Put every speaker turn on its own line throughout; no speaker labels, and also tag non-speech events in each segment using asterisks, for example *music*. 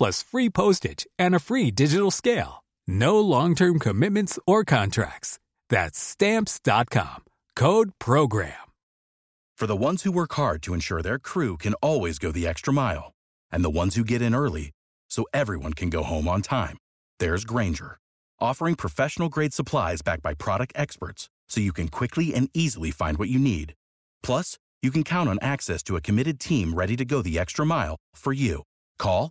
plus free postage and a free digital scale. No long-term commitments or contracts. That's stamps.com. Code program.
For the ones who work hard to ensure their crew can always go the extra mile, and the ones who get in early so everyone can go home on time, there's Granger, offering professional grade supplies backed by product experts so you can quickly and easily find what you need. Plus, you can count on access to a committed team ready to go the extra mile for you. Call,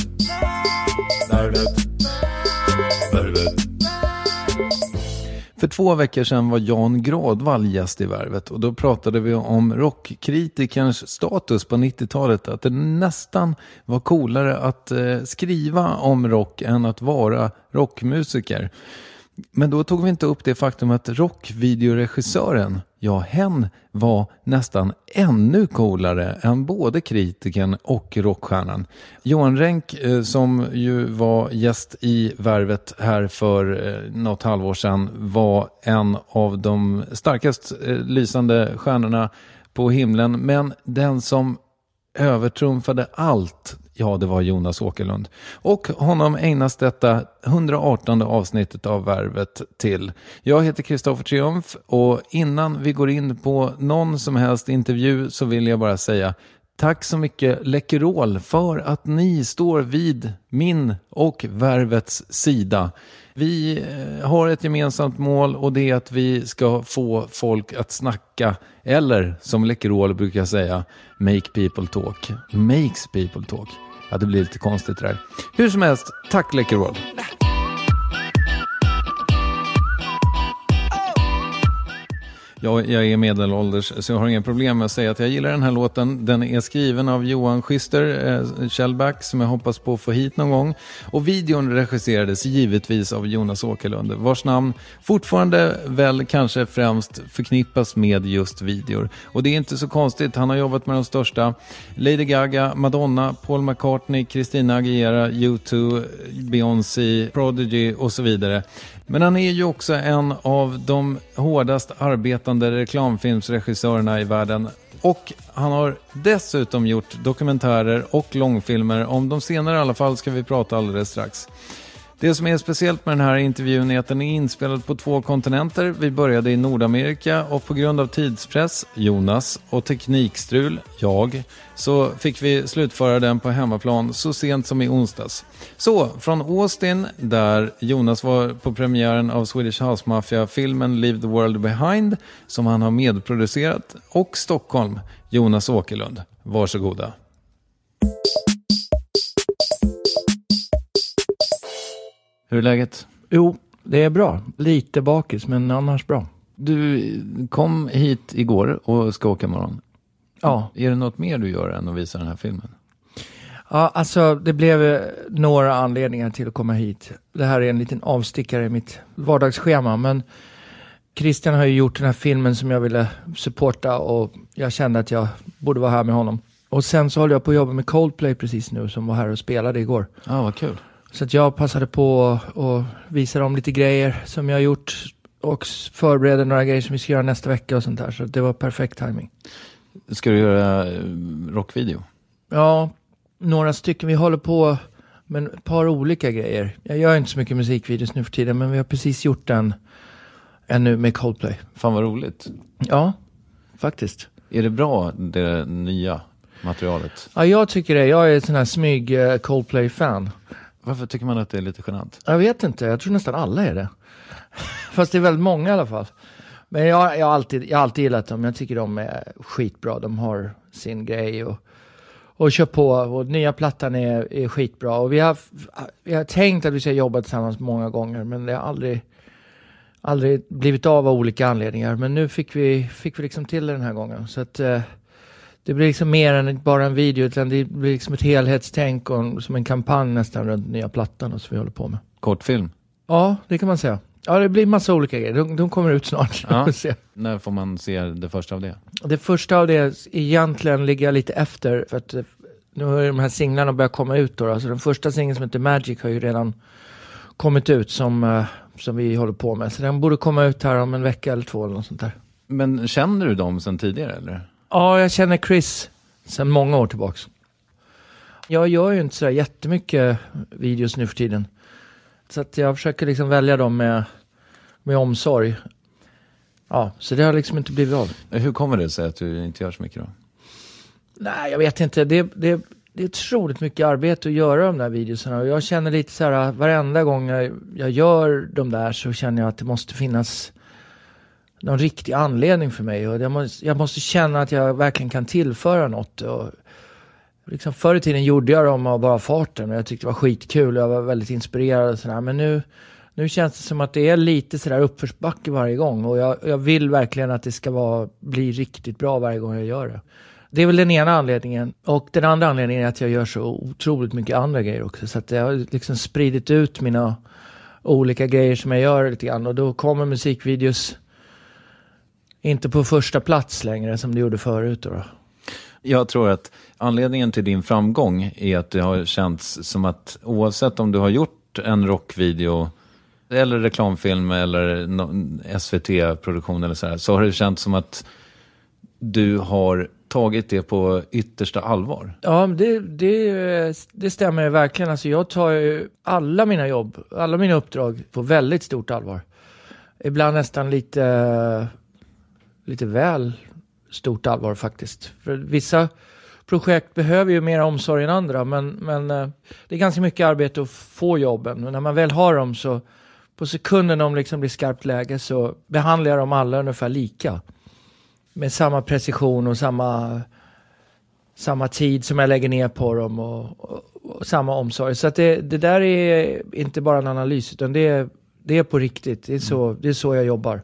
För två veckor sedan var Jan Gradvall gäst i Värvet och då pratade vi om rockkritikerns status på 90-talet. Att det nästan var coolare att eh, skriva om rock än att vara rockmusiker. Men då tog vi inte upp det faktum att rockvideoregissören, ja hen var nästan ännu coolare än både kritiken och rockstjärnan. Johan Renck eh, som ju var gäst i Värvet här för eh, något halvår sedan var en av de starkast eh, lysande stjärnorna på himlen. Men den som övertrumfade allt, ja det var Jonas Åkerlund. Och honom ägnas detta 118 avsnittet av Värvet till. Jag heter Kristoffer Triumf och innan vi går in på någon som helst intervju så vill jag bara säga Tack så mycket Läkerol för att ni står vid min och Värvets sida. Vi eh, har ett gemensamt mål och det är att vi ska få folk att snacka eller som Läkerol brukar säga, make people talk. Makes people talk. Ja, det blir lite konstigt det där. Hur som helst, tack Läkerol. Jag, jag är medelålders så jag har inga problem med att säga att jag gillar den här låten. Den är skriven av Johan Schister, eh, Kjellback, som jag hoppas på att få hit någon gång. Och videon regisserades givetvis av Jonas Åkerlund, vars namn fortfarande väl kanske främst förknippas med just videor. Och det är inte så konstigt, han har jobbat med de största. Lady Gaga, Madonna, Paul McCartney, Christina Aguilera, U2, Beyoncé, Prodigy och så vidare. Men han är ju också en av de hårdast arbetande reklamfilmsregissörerna i världen. Och han har dessutom gjort dokumentärer och långfilmer. Om de senare i alla fall ska vi prata alldeles strax. Det som är speciellt med den här intervjun är att den är inspelad på två kontinenter. Vi började i Nordamerika och på grund av tidspress, Jonas, och teknikstrul, jag, så fick vi slutföra den på hemmaplan så sent som i onsdags. Så, från Austin, där Jonas var på premiären av Swedish House Mafia-filmen Leave the World Behind, som han har medproducerat, och Stockholm, Jonas Åkerlund. Varsågoda. Hur är läget?
Jo, det är bra. Lite bakis, men annars bra.
Du kom hit igår och ska åka imorgon.
Ja.
Är det något mer du gör än att visa den här filmen?
Ja, alltså det blev eh, några anledningar till att komma hit. Det här är en liten avstickare i mitt vardagsschema, men Christian har ju gjort den här filmen som jag ville supporta och jag kände att jag borde vara här med honom. Och sen så håller jag på att jobba med Coldplay precis nu, som var här och spelade igår.
Ja, ah, vad kul.
Så att jag passade på att visa dem lite grejer som jag har gjort och förbereder några grejer som vi ska göra nästa vecka och sånt där. Så det var perfekt timing.
Ska du göra eh, rockvideo?
Ja, några stycken. Vi håller på med ett par olika grejer. Jag gör inte så mycket musikvideos nu för tiden, men vi har precis gjort en, en nu med Coldplay.
Fan vad roligt.
Ja, faktiskt.
Är det bra, det nya materialet?
Ja, jag tycker det. Jag är ett sån här smyg eh, Coldplay-fan.
Varför tycker man att det är lite genant?
Jag vet inte, jag tror nästan alla är det. *laughs* Fast det är väldigt många i alla fall. Men jag, jag, har alltid, jag har alltid gillat dem, jag tycker de är skitbra. De har sin grej och, och kör på. Och nya plattan är, är skitbra. Och vi har, vi har tänkt att vi ska jobba tillsammans många gånger, men det har aldrig, aldrig blivit av av olika anledningar. Men nu fick vi, fick vi liksom till det den här gången. Så att, eh, det blir liksom mer än bara en video, utan det blir liksom ett helhetstänk och som en kampanj nästan runt nya plattan och så vi håller på med.
Kortfilm?
Ja, det kan man säga. Ja, det blir massa olika grejer. De, de kommer ut snart.
Ja. *laughs* När får man se det första av det?
Det första av det egentligen ligger jag lite efter för att eh, nu har de här singlarna börjat komma ut då. Alltså den första singeln som heter Magic har ju redan kommit ut som, uh, som vi håller på med. Så den borde komma ut här om en vecka eller två eller något sånt där.
Men känner du dem sedan tidigare eller?
Ja, jag känner Chris sedan många år tillbaks. Jag gör ju inte så jättemycket videos nu för tiden. Så att jag försöker liksom välja dem med, med omsorg. Ja, så det har liksom inte blivit av.
Hur kommer det sig att du inte gör så mycket då?
Nej, jag vet inte. Det, det, det är otroligt mycket arbete att göra de där videorna. Och jag känner lite så här, varenda gång jag, jag gör de där så känner jag att det måste finnas någon riktig anledning för mig. Och jag, måste, jag måste känna att jag verkligen kan tillföra något. Och liksom förr i tiden gjorde jag dem av bara farten och jag tyckte det var skitkul. och Jag var väldigt inspirerad och sådär. Men nu, nu känns det som att det är lite sådär uppförsbacke varje gång. Och jag, jag vill verkligen att det ska vara, bli riktigt bra varje gång jag gör det. Det är väl den ena anledningen. Och den andra anledningen är att jag gör så otroligt mycket andra grejer också. Så att jag har liksom spridit ut mina olika grejer som jag gör lite grann. Och då kommer musikvideos inte på första plats längre som det gjorde förut. Då.
Jag tror att anledningen till din framgång är att det har känts som att oavsett om du har gjort en rockvideo eller reklamfilm eller SVT-produktion eller så här, så har det känts som att du har tagit det på yttersta allvar.
Ja, det, det, det stämmer verkligen. Alltså jag tar ju alla mina jobb, alla mina uppdrag på väldigt stort allvar. Ibland nästan lite, lite väl stort allvar faktiskt. För vissa projekt behöver ju mer omsorg än andra, men, men eh, det är ganska mycket arbete att få jobben. Men när man väl har dem så på sekunden de liksom blir skarpt läge så behandlar jag dem alla ungefär lika. Med samma precision och samma, samma tid som jag lägger ner på dem och, och, och samma omsorg. Så att det, det, där är inte bara en analys utan det är, det är på riktigt. Det är, så, det är så jag jobbar.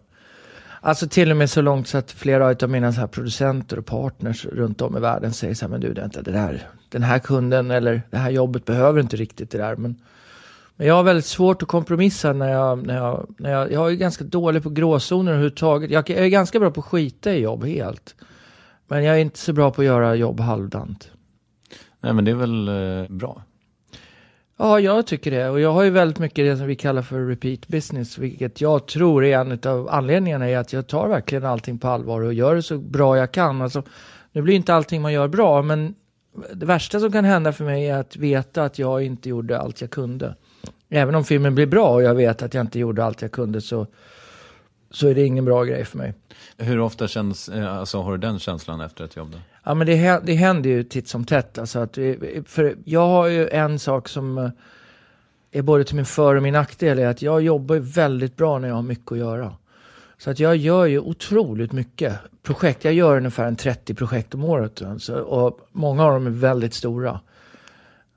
Alltså till och med så långt så att flera av mina så här producenter och partners runt om i världen säger så här, men du, det, det där, den här kunden eller det här jobbet behöver inte riktigt det där. Men men jag har väldigt svårt att kompromissa när jag, när jag, när jag, jag är ganska dålig på gråzoner överhuvudtaget. Jag, jag är ganska bra på att skita i jobb helt. Men jag är inte så bra på att göra jobb halvdant.
Nej men det är väl eh, bra?
Ja, jag tycker det. Och jag har ju väldigt mycket det som vi kallar för repeat business, vilket jag tror är en av anledningarna är att jag tar verkligen allting på allvar och gör det så bra jag kan. Alltså, nu blir inte allting man gör bra, men det värsta som kan hända för mig är att veta att jag inte gjorde allt jag kunde. Även om filmen blir bra och jag vet att jag inte gjorde allt jag kunde så, så är det ingen bra grej för mig.
Hur ofta känns, eh, alltså, har du den känslan efter ett jobb? Då?
Ja, men det, det händer ju titt som tätt. Alltså att, eh, för jag har ju en sak som eh, är både till min för och min nackdel är att jag jobbar väldigt bra när jag har mycket att göra. Så att jag gör ju otroligt mycket projekt. Jag gör ungefär en 30 projekt om året. Alltså, och många av dem är väldigt stora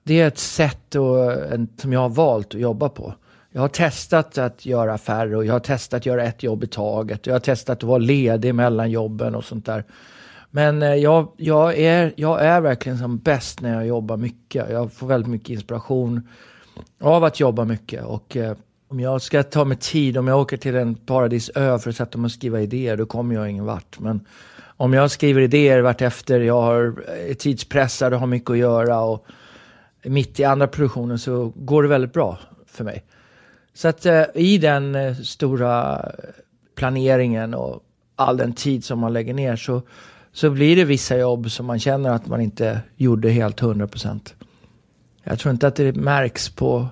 det är ett sätt och, en, som jag har valt att jobba på. Jag har testat att göra färre och jag har testat att göra ett jobb i taget. Jag har testat att vara ledig mellan jobben och sånt där. Men eh, jag, jag, är, jag är verkligen som bäst när jag jobbar mycket. Jag får väldigt mycket inspiration av att jobba mycket. Och eh, om jag ska ta mig tid, om jag åker till en paradisö för att sätta mig och skriva idéer, då kommer jag ingen vart. Men om jag skriver idéer vartefter, jag har, eh, är tidspressad och har mycket att göra och mitt i andra produktionen så går det väldigt bra för mig. Så att eh, i den eh, stora planeringen och all den tid som man lägger ner så, så blir det vissa jobb som man känner att man inte gjorde helt hundra procent. Jag tror inte att det märks på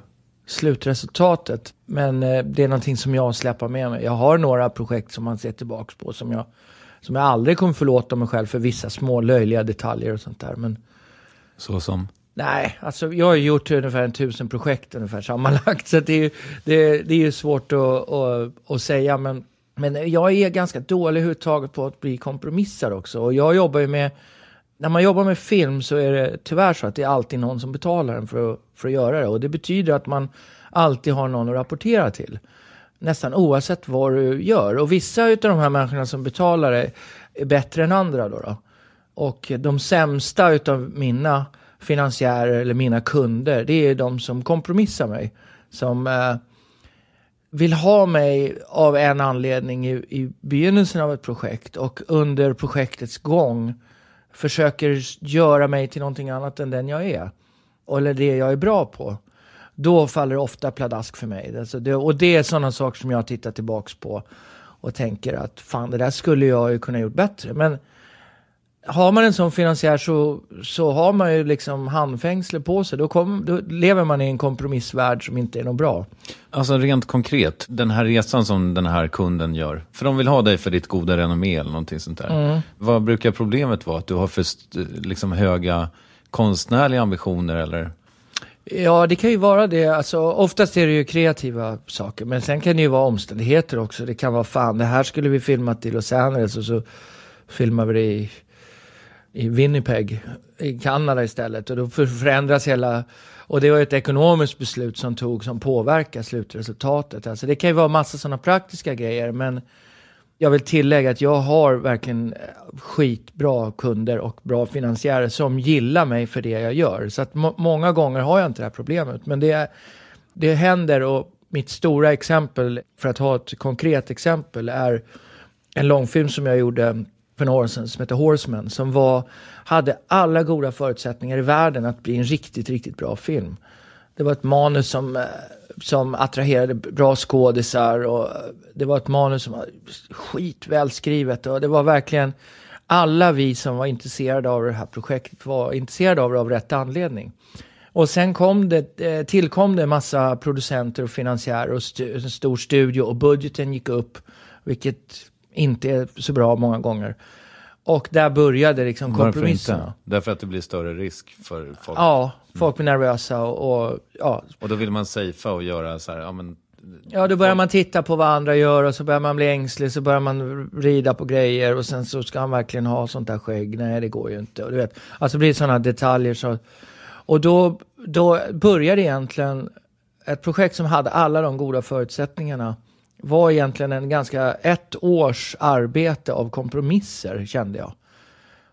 slutresultatet, men eh, det är någonting som jag släpper med mig. Jag har några projekt som man ser tillbaka på som jag, som jag aldrig kommer förlåta mig själv för vissa små löjliga detaljer och sånt där. Men,
så som?
Nej, alltså jag har gjort ungefär en tusen projekt ungefär sammanlagt. Så det är, det, det är ju svårt att, att, att säga. Men, men jag är ganska dålig överhuvudtaget på att bli kompromissad också. Och jag jobbar ju med, när man jobbar med film så är det tyvärr så att det är alltid någon som betalar en för att, för att göra det. Och det betyder att man alltid har någon att rapportera till. Nästan oavsett vad du gör. Och vissa av de här människorna som betalar är, är bättre än andra då. då. Och de sämsta utav mina finansiärer eller mina kunder, det är de som kompromissar mig. Som eh, vill ha mig av en anledning i, i begynnelsen av ett projekt och under projektets gång försöker göra mig till någonting annat än den jag är. Eller det jag är bra på. Då faller det ofta pladask för mig. Alltså det, och det är sådana saker som jag tittar tillbaks på och tänker att fan, det där skulle jag ju kunna gjort bättre. Men har man en sån finansiär så, så har man ju liksom handfängsle på sig. Då, kom, då lever man i en kompromissvärld som inte är något bra.
Alltså rent konkret, den här resan som den här kunden gör. För de vill ha dig för ditt goda renommé eller någonting sånt där. Mm. Vad brukar problemet vara? Att du har för liksom, höga konstnärliga ambitioner eller?
Ja, det kan ju vara det. Alltså, oftast är det ju kreativa saker. Men sen kan det ju vara omständigheter också. Det kan vara fan, det här skulle vi filmat i Los Angeles och så filmar vi det i i Winnipeg i Kanada istället. Och då förändras hela... Och det var ett ekonomiskt beslut som tog som påverkar slutresultatet. Alltså det kan ju vara massa sådana praktiska grejer, men jag vill tillägga att jag har verkligen eh, skitbra kunder och bra finansiärer som gillar mig för det jag gör. Så att må många gånger har jag inte det här problemet. Men det, det händer och mitt stora exempel, för att ha ett konkret exempel, är en långfilm som jag gjorde för några år sedan som hette Horseman. Som var, hade alla goda förutsättningar i världen att bli en riktigt, riktigt bra film. Det var ett manus som, eh, som attraherade bra skådisar och eh, det var ett manus som var skitvälskrivet och det var verkligen alla vi som var intresserade av det här projektet var intresserade av det av rätt anledning. Och sen kom det, eh, tillkom det en massa producenter och finansiärer och stu, en stor studio och budgeten gick upp, vilket inte är så bra många gånger. Och där började liksom
Varför
kompromisserna.
inte? Därför att det blir större risk för folk.
Ja, folk blir nervösa och, och ja,
Och då vill man safea och göra så här, ja men...
Ja, då börjar man titta på vad andra gör och så börjar man bli ängslig, så börjar man rida på grejer och sen så ska han verkligen ha sånt där skägg. Nej, det går ju inte. Och du vet, alltså det blir sådana detaljer. Så, och då, då började egentligen ett projekt som hade alla de goda förutsättningarna var egentligen en ganska ett års arbete av kompromisser kände jag.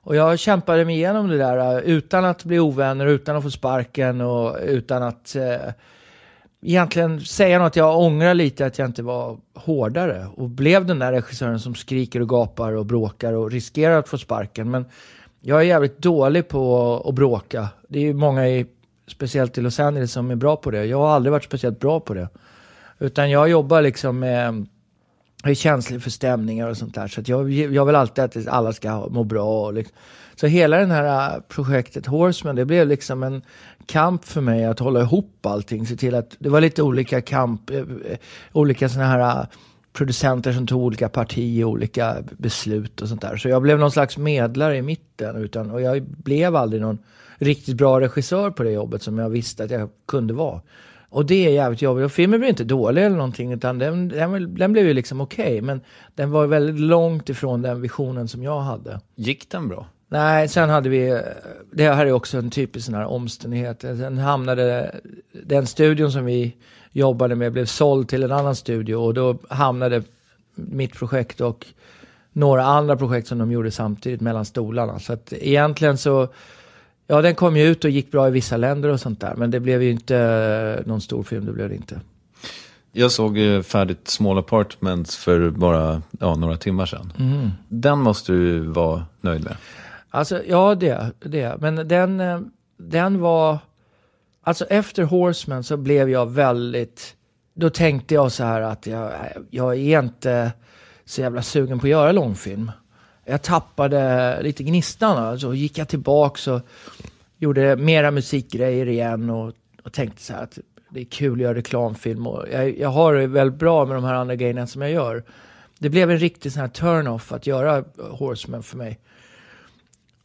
Och jag kämpade mig igenom det där äh, utan att bli ovänner, utan att få sparken och utan att eh, egentligen säga något. Jag ångrar lite att jag inte var hårdare och blev den där regissören som skriker och gapar och bråkar och riskerar att få sparken. Men jag är jävligt dålig på att bråka. Det är ju många, i, speciellt i Los Angeles, som är bra på det. Jag har aldrig varit speciellt bra på det. Utan jag jobbar liksom med jag är känslig för stämningar och sånt där. Så att jag, jag vill alltid att alla ska må bra. Och liksom. Så hela det här äh, projektet Horseman, det blev liksom en kamp för mig att hålla ihop allting. Se till att det var lite olika kamp, eh, eh, olika såna här äh, producenter som tog olika partier, olika beslut och sånt där. Så jag blev någon slags medlare i mitten. Utan, och jag blev aldrig någon riktigt bra regissör på det jobbet som jag visste att jag kunde vara. Och det är jävligt jobbigt. Och filmen blev inte dålig eller någonting, utan den, den, den blev ju liksom okej. Okay, men den var väldigt långt ifrån den visionen som jag hade.
Gick den bra?
Nej, sen hade vi, det här är också en typisk sån här omständighet. Sen hamnade den studion som vi jobbade med blev såld till en annan studio och då hamnade mitt projekt och några andra projekt som de gjorde samtidigt mellan stolarna. Så att egentligen så Ja, den kom ju ut och gick bra i vissa länder och sånt där. Men det blev ju inte någon stor film, det blev det inte.
Jag såg ju färdigt Small Apartments för bara ja, några timmar sedan.
Mm.
Den måste du vara nöjd med.
Alltså, ja det, det. Men den, eh, den var... Alltså efter Horseman så blev jag väldigt... Då tänkte jag så här att jag, jag är inte så jävla sugen på att göra långfilm jag tappade lite gnistan. Alltså, gick jag tillbaka och gjorde mera musikgrejer igen och, och tänkte så här att det är kul att göra reklamfilm och jag, jag har det väldigt bra med de här andra grejerna som jag gör. Det blev en riktig sån här turn-off att göra Horseman för mig.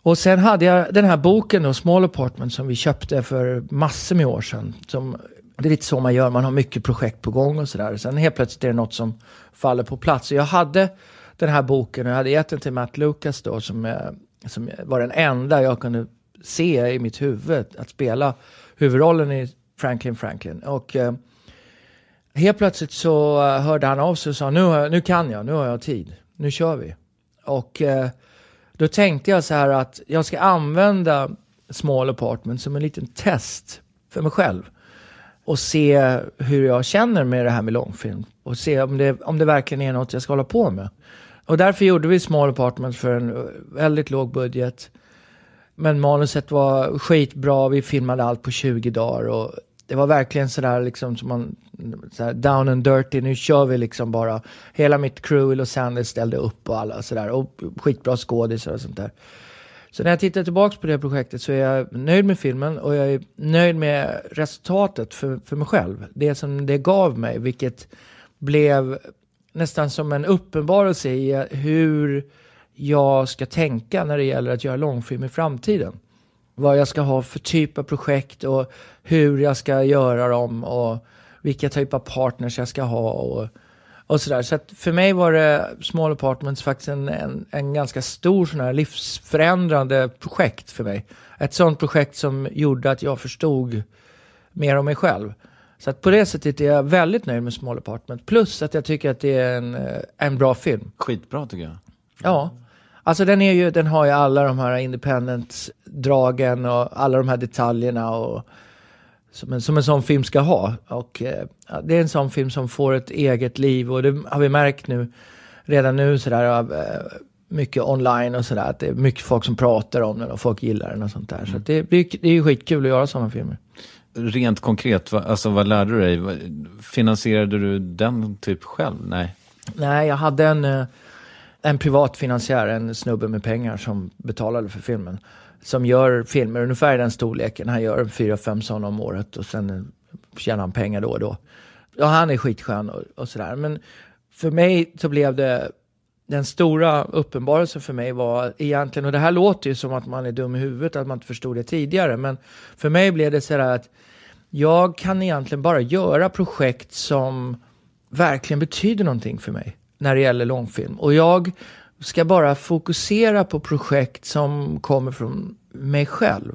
Och sen hade jag den här boken då, Small Apartment, som vi köpte för massor med år sedan. Som, det är lite så man gör, man har mycket projekt på gång och sådär. Sen helt plötsligt är det något som faller på plats. Så jag hade den här boken och jag hade gett den till Matt Lucas då som, eh, som var den enda jag kunde se i mitt huvud att spela huvudrollen i Franklin Franklin. Och eh, helt plötsligt så eh, hörde han av sig och sa nu, nu kan jag, nu har jag tid, nu kör vi. Och eh, då tänkte jag så här att jag ska använda Small Apartment som en liten test för mig själv och se hur jag känner med det här med långfilm och se om det, om det verkligen är något jag ska hålla på med. Och därför gjorde vi Small apartment för en eh, väldigt låg budget. Men manuset var skitbra, vi filmade allt på 20 dagar och det var verkligen sådär liksom som man, sådär down and dirty, nu kör vi liksom bara. Hela mitt crew i Los Angeles ställde upp och alla sådär och skitbra skådisar och sånt där. Så när jag tittar tillbaka på det projektet så är jag nöjd med filmen och jag är nöjd med resultatet för, för mig själv. Det som det gav mig, vilket blev nästan som en uppenbarelse i hur jag ska tänka när det gäller att göra långfilm i framtiden. Vad jag ska ha för typ av projekt och hur jag ska göra dem och vilka typ av partners jag ska ha och, och sådär. Så att för mig var det Small Apartments faktiskt en, en, en ganska stor sån här livsförändrande projekt för mig. Ett sånt projekt som gjorde att jag förstod mer om mig själv. Så att på det sättet är jag väldigt nöjd med Small Apartment. Plus att jag tycker att det är en, eh, en bra film.
Skitbra tycker jag.
Ja. Alltså den, är ju, den har ju alla de här independent-dragen och alla de här detaljerna. Och som en, som en sån film ska ha. Och eh, det är en sån film som får ett eget liv och det har vi märkt nu, redan nu sådär, eh, mycket online och sådär, att det är mycket folk som pratar om den och folk gillar den och sånt där. Så att det, det, det är ju skitkul att göra sådana filmer.
Rent konkret, vad, alltså, vad lärde du dig? Finansierade du den typ själv? Nej.
Nej, jag hade en, eh, en privat finansiär, en snubbe med pengar som betalade för filmen. Som gör filmer ungefär i den storleken. Han gör fyra, fem sådana om året och sen tjänar han pengar då och då. Ja, han är skitskön och, och sådär. Men för mig så blev det den stora uppenbarelsen för mig var egentligen, och det här låter ju som att man är dum i huvudet, att man inte förstod det tidigare, men för mig blev det sådär att jag kan egentligen bara göra projekt som verkligen betyder någonting för mig när det gäller långfilm. Och jag ska bara fokusera på projekt som kommer från mig själv.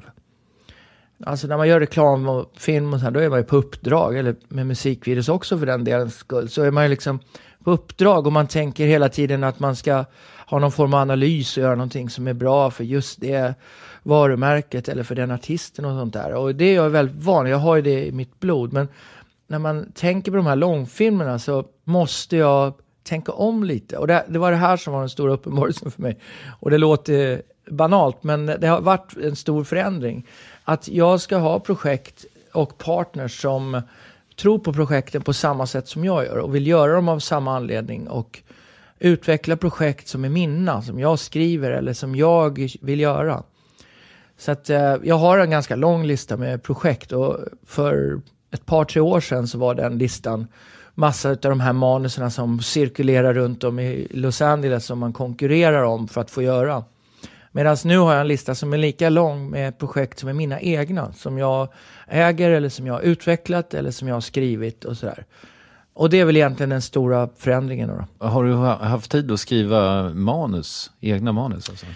Alltså när man gör reklam och film och så här, då är man ju på uppdrag, eller med musikvideos också för den delens skull, så är man ju liksom på uppdrag och man tänker hela tiden att man ska ha någon form av analys och göra någonting som är bra för just det varumärket eller för den artisten och sånt där. Och det är jag väldigt van jag har ju det i mitt blod. Men när man tänker på de här långfilmerna så måste jag tänka om lite. Och det, det var det här som var den stora uppenbarelsen för mig. Och det låter banalt, men det har varit en stor förändring. Att jag ska ha projekt och partners som tror på projekten på samma sätt som jag gör och vill göra dem av samma anledning och utveckla projekt som är mina, som jag skriver eller som jag vill göra. Så att eh, jag har en ganska lång lista med projekt och för ett par, tre år sedan så var den listan massa av de här manuserna som cirkulerar runt om i Los Angeles som man konkurrerar om för att få göra. Medan nu har jag en lista som är lika lång med projekt som är mina egna, som jag äger eller som jag har utvecklat eller som jag har skrivit och sådär. Och det är väl egentligen den stora förändringen. Då.
Har du ha- haft tid att skriva manus, egna manus alltså?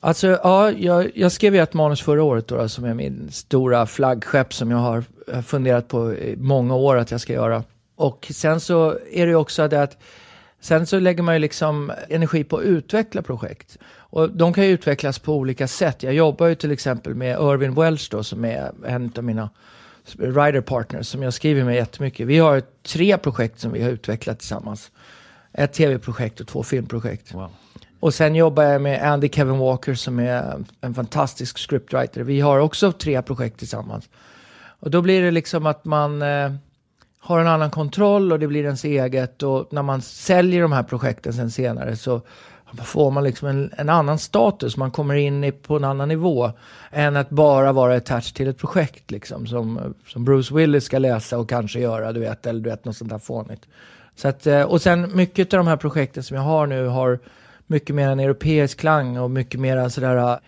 Alltså, ja, jag, jag skrev ju ett manus förra året då, som är min stora flaggskepp som jag har funderat på i många år att jag ska göra. Och sen så är det ju också det att sen så lägger man ju liksom energi på att utveckla projekt. Och de kan ju utvecklas på olika sätt. Jag jobbar ju till exempel med Irvin Welsh då, som är en av mina writer partners som jag skriver med jättemycket. Vi har tre projekt som vi har utvecklat tillsammans. Ett tv-projekt och två filmprojekt.
Wow.
Och sen jobbar jag med Andy Kevin Walker som är en fantastisk scriptwriter. Vi har också tre projekt tillsammans. Och då blir det liksom att man eh, har en annan kontroll och det blir ens eget. Och när man säljer de här projekten sen senare så får man liksom en, en annan status. Man kommer in i, på en annan nivå än att bara vara attached till ett projekt liksom. Som, som Bruce Willis ska läsa och kanske göra, du vet, eller du vet, något sånt där fånigt. Så att, eh, och sen mycket av de här projekten som jag har nu har mycket mer en europeisk klang och mycket mer sådär eh,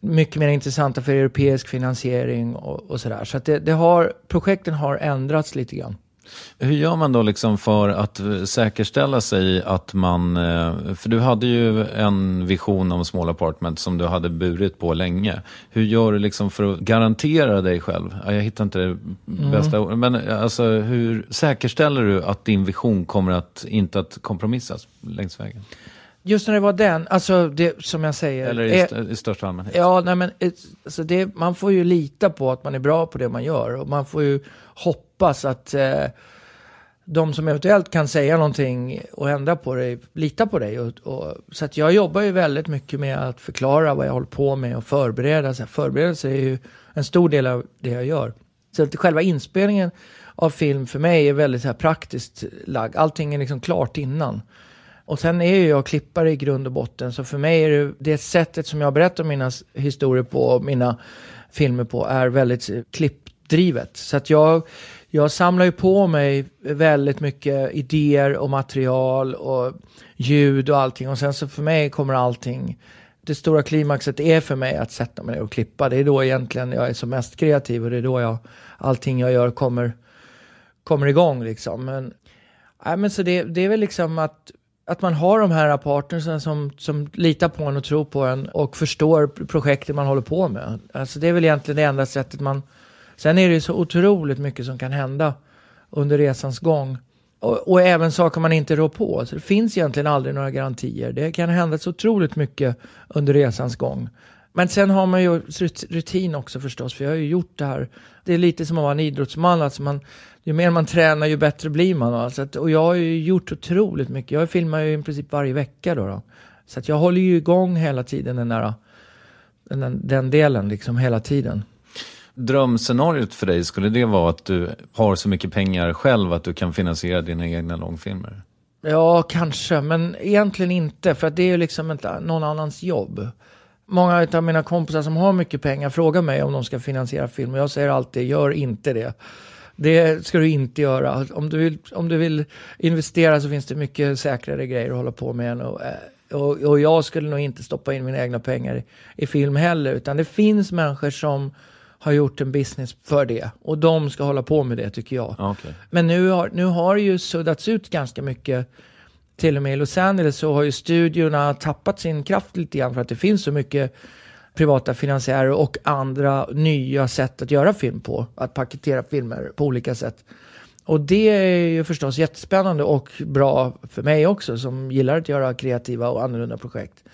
mycket mer intressanta för europeisk finansiering och, och sådär. Så att det, det har, projekten har ändrats lite grann.
Hur gör man då liksom för att eh, säkerställa sig att man, eh, för du hade ju en vision om small apartment som du hade burit på länge. Hur gör du liksom för att garantera dig själv? Ja, Jag hittar inte det bästa ordet, men eh, alltså hur säkerställer du att din vision kommer att, inte att kompromissas längs vägen?
Just när det var den, alltså det som jag säger.
Eller i,
är-
st- i största allmänhet?
Ja, nej men alltså det, man får ju lita på att man är bra på det man gör. Och man får ju hoppas att eh, de som eventuellt kan säga någonting och ändra på dig, litar på dig. Och, och, så att jag jobbar ju väldigt mycket med att förklara vad jag håller på med och förbereda. Så här, förberedelse är ju en stor del av det jag gör. Så att själva inspelningen av film för mig är väldigt så här praktiskt lagd. Allting är liksom klart innan. Och sen är ju jag klippare i grund och botten, så för mig är det, det sättet som jag berättar mina historier på och mina filmer på är väldigt klippdrivet. Så att jag, jag samlar ju på mig väldigt mycket idéer och material och ljud och allting. Och sen så för mig kommer allting, det stora klimaxet är för mig att sätta mig ner och klippa. Det är då egentligen jag är som mest kreativ och det är då jag, allting jag gör kommer, kommer igång liksom. Men, äh, men så det, det är väl liksom att att man har de här partnersen som, som litar på en och tror på en och förstår projektet man håller på med. Alltså det är väl egentligen det enda sättet man... Sen är det ju så otroligt mycket som kan hända under resans gång. Och, och även saker man inte rår på. Så det finns egentligen aldrig några garantier. Det kan hända så otroligt mycket under resans gång. Men sen har man ju rutin också förstås, för jag har ju gjort det här. Det är lite som att vara en idrottsman, alltså man, ju mer man tränar ju bättre blir man. Alltså att, och jag har ju gjort otroligt mycket. Jag filmar ju i princip varje vecka då. då. Så att jag håller ju igång hela tiden den där, den, den delen liksom hela tiden.
Drömscenariot för dig, skulle det vara att du har så mycket pengar själv att du kan finansiera dina egna långfilmer?
Ja, kanske, men egentligen inte, för att det är ju liksom inte någon annans jobb. Många av mina kompisar som har mycket pengar frågar mig om de ska finansiera film och jag säger alltid, gör inte det. Det ska du inte göra. Om du vill, om du vill investera så finns det mycket säkrare grejer att hålla på med. än att, eh, Och, och jag skulle nog inte stoppa in mina egna pengar i, i film heller, utan det finns människor som har gjort en business för det och de ska hålla på med det tycker jag.
Ja, okej.
Men nu har, nu har det ju suddats ut ganska mycket. Till och med i Los Angeles så har ju studiorna tappat sin kraft lite grann för att det finns så mycket privata finansiärer och andra nya sätt att göra film på. Att paketera filmer på olika sätt. Och det är ju förstås jättespännande och bra för mig också som gillar att göra kreativa och annorlunda projekt.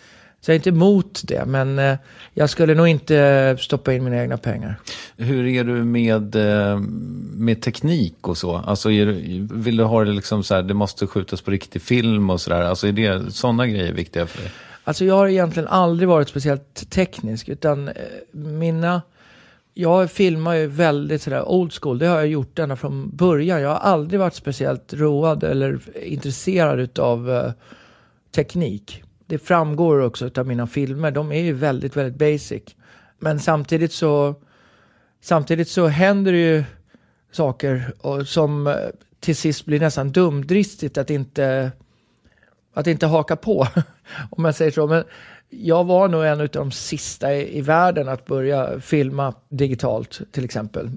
Så jag är inte emot det, men eh, jag skulle nog inte stoppa in mina egna pengar.
Hur är du med, eh, med teknik och så? Alltså du, vill du ha det liksom så här, det måste skjutas på riktig film och sådär? Alltså är det sådana grejer viktiga för dig?
Alltså jag har egentligen aldrig varit speciellt teknisk, utan eh, mina... Jag filmar ju väldigt sådär old school, det har jag gjort ända från början. Jag har aldrig varit speciellt road eller intresserad utav teknik. Det framgår också av mina filmer, de är ju väldigt, väldigt basic. Men samtidigt så, samtidigt så händer det ju saker och som eh, till sist blir nästan dumdristigt att inte att inte haka på, *laughs* om jag säger så. Men jag var nog en av de sista i, i världen att börja filma digitalt, till exempel.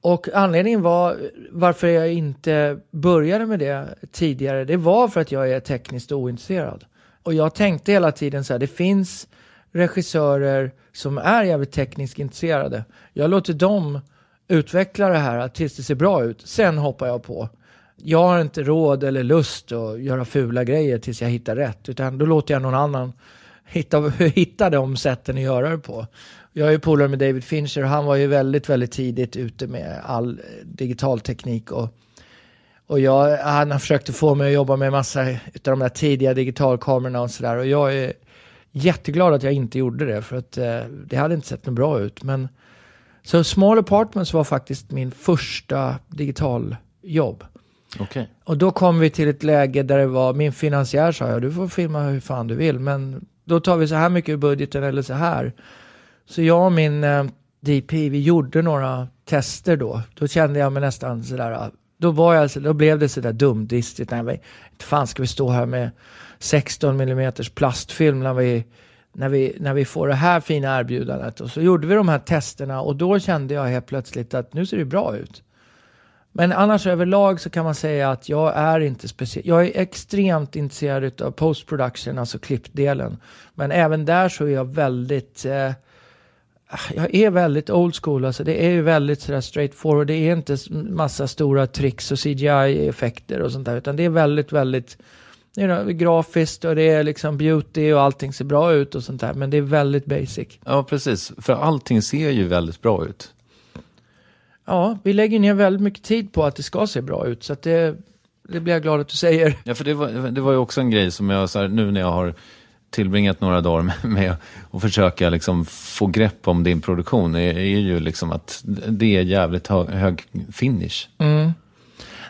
Och anledningen var varför jag inte började med det tidigare, det var för att jag är tekniskt ointresserad. Och jag tänkte hela tiden så här, det finns regissörer som är jävligt tekniskt intresserade. Jag låter dem utveckla det här tills det ser bra ut, sen hoppar jag på jag har inte råd eller lust att göra fula grejer tills jag hittar rätt. Utan då låter jag någon annan hitta, *laughs* hitta de sätten att göra det på. Jag är ju polare med David Fincher och han var ju väldigt, väldigt tidigt ute med all digital teknik. Och, och jag, han har försökt få mig att jobba med massa av de där tidiga digitalkamerorna och sådär. Och jag är jätteglad att jag inte gjorde det för att eh, det hade inte sett något bra ut. Men, så Small Apartments var faktiskt min första digitaljobb.
Okej.
Och då kom vi till ett läge där det var, min finansiär sa jag, du får filma hur fan du vill, men då tar vi så här mycket ur budgeten eller så här. Så jag och min eh, DP, vi gjorde några tester då. Då kände jag mig nästan sådär, då, var jag, alltså, då blev det sådär dumdristigt. Nej, inte fan ska vi stå här med 16 mm plastfilm när vi, när, vi, när vi får det här fina erbjudandet. Och så gjorde vi de här testerna och då kände jag helt plötsligt att nu ser det bra ut. Men annars överlag så kan man säga att jag är inte speciell. jag är extremt intresserad av post production, alltså klippdelen. Men även där så är jag väldigt, eh, jag är väldigt old school, alltså det är ju väldigt sådär straight forward. Det är inte massa stora tricks och CGI-effekter och sånt där, utan det är väldigt, väldigt you know, grafiskt och det är liksom beauty och allting ser bra ut och sånt där. Men det är väldigt basic.
Ja, precis. För allting ser ju väldigt bra ut.
Ja, vi lägger ner väldigt mycket tid på att det ska se bra ut. Så att det, det blir jag glad att du säger.
Ja, för det var, det var ju också en grej som jag, så här, nu när jag har tillbringat några dagar *laughs* med, att försöka liksom få grepp om din produktion, är, är ju liksom att det är jävligt hög, hög finish.
Mm.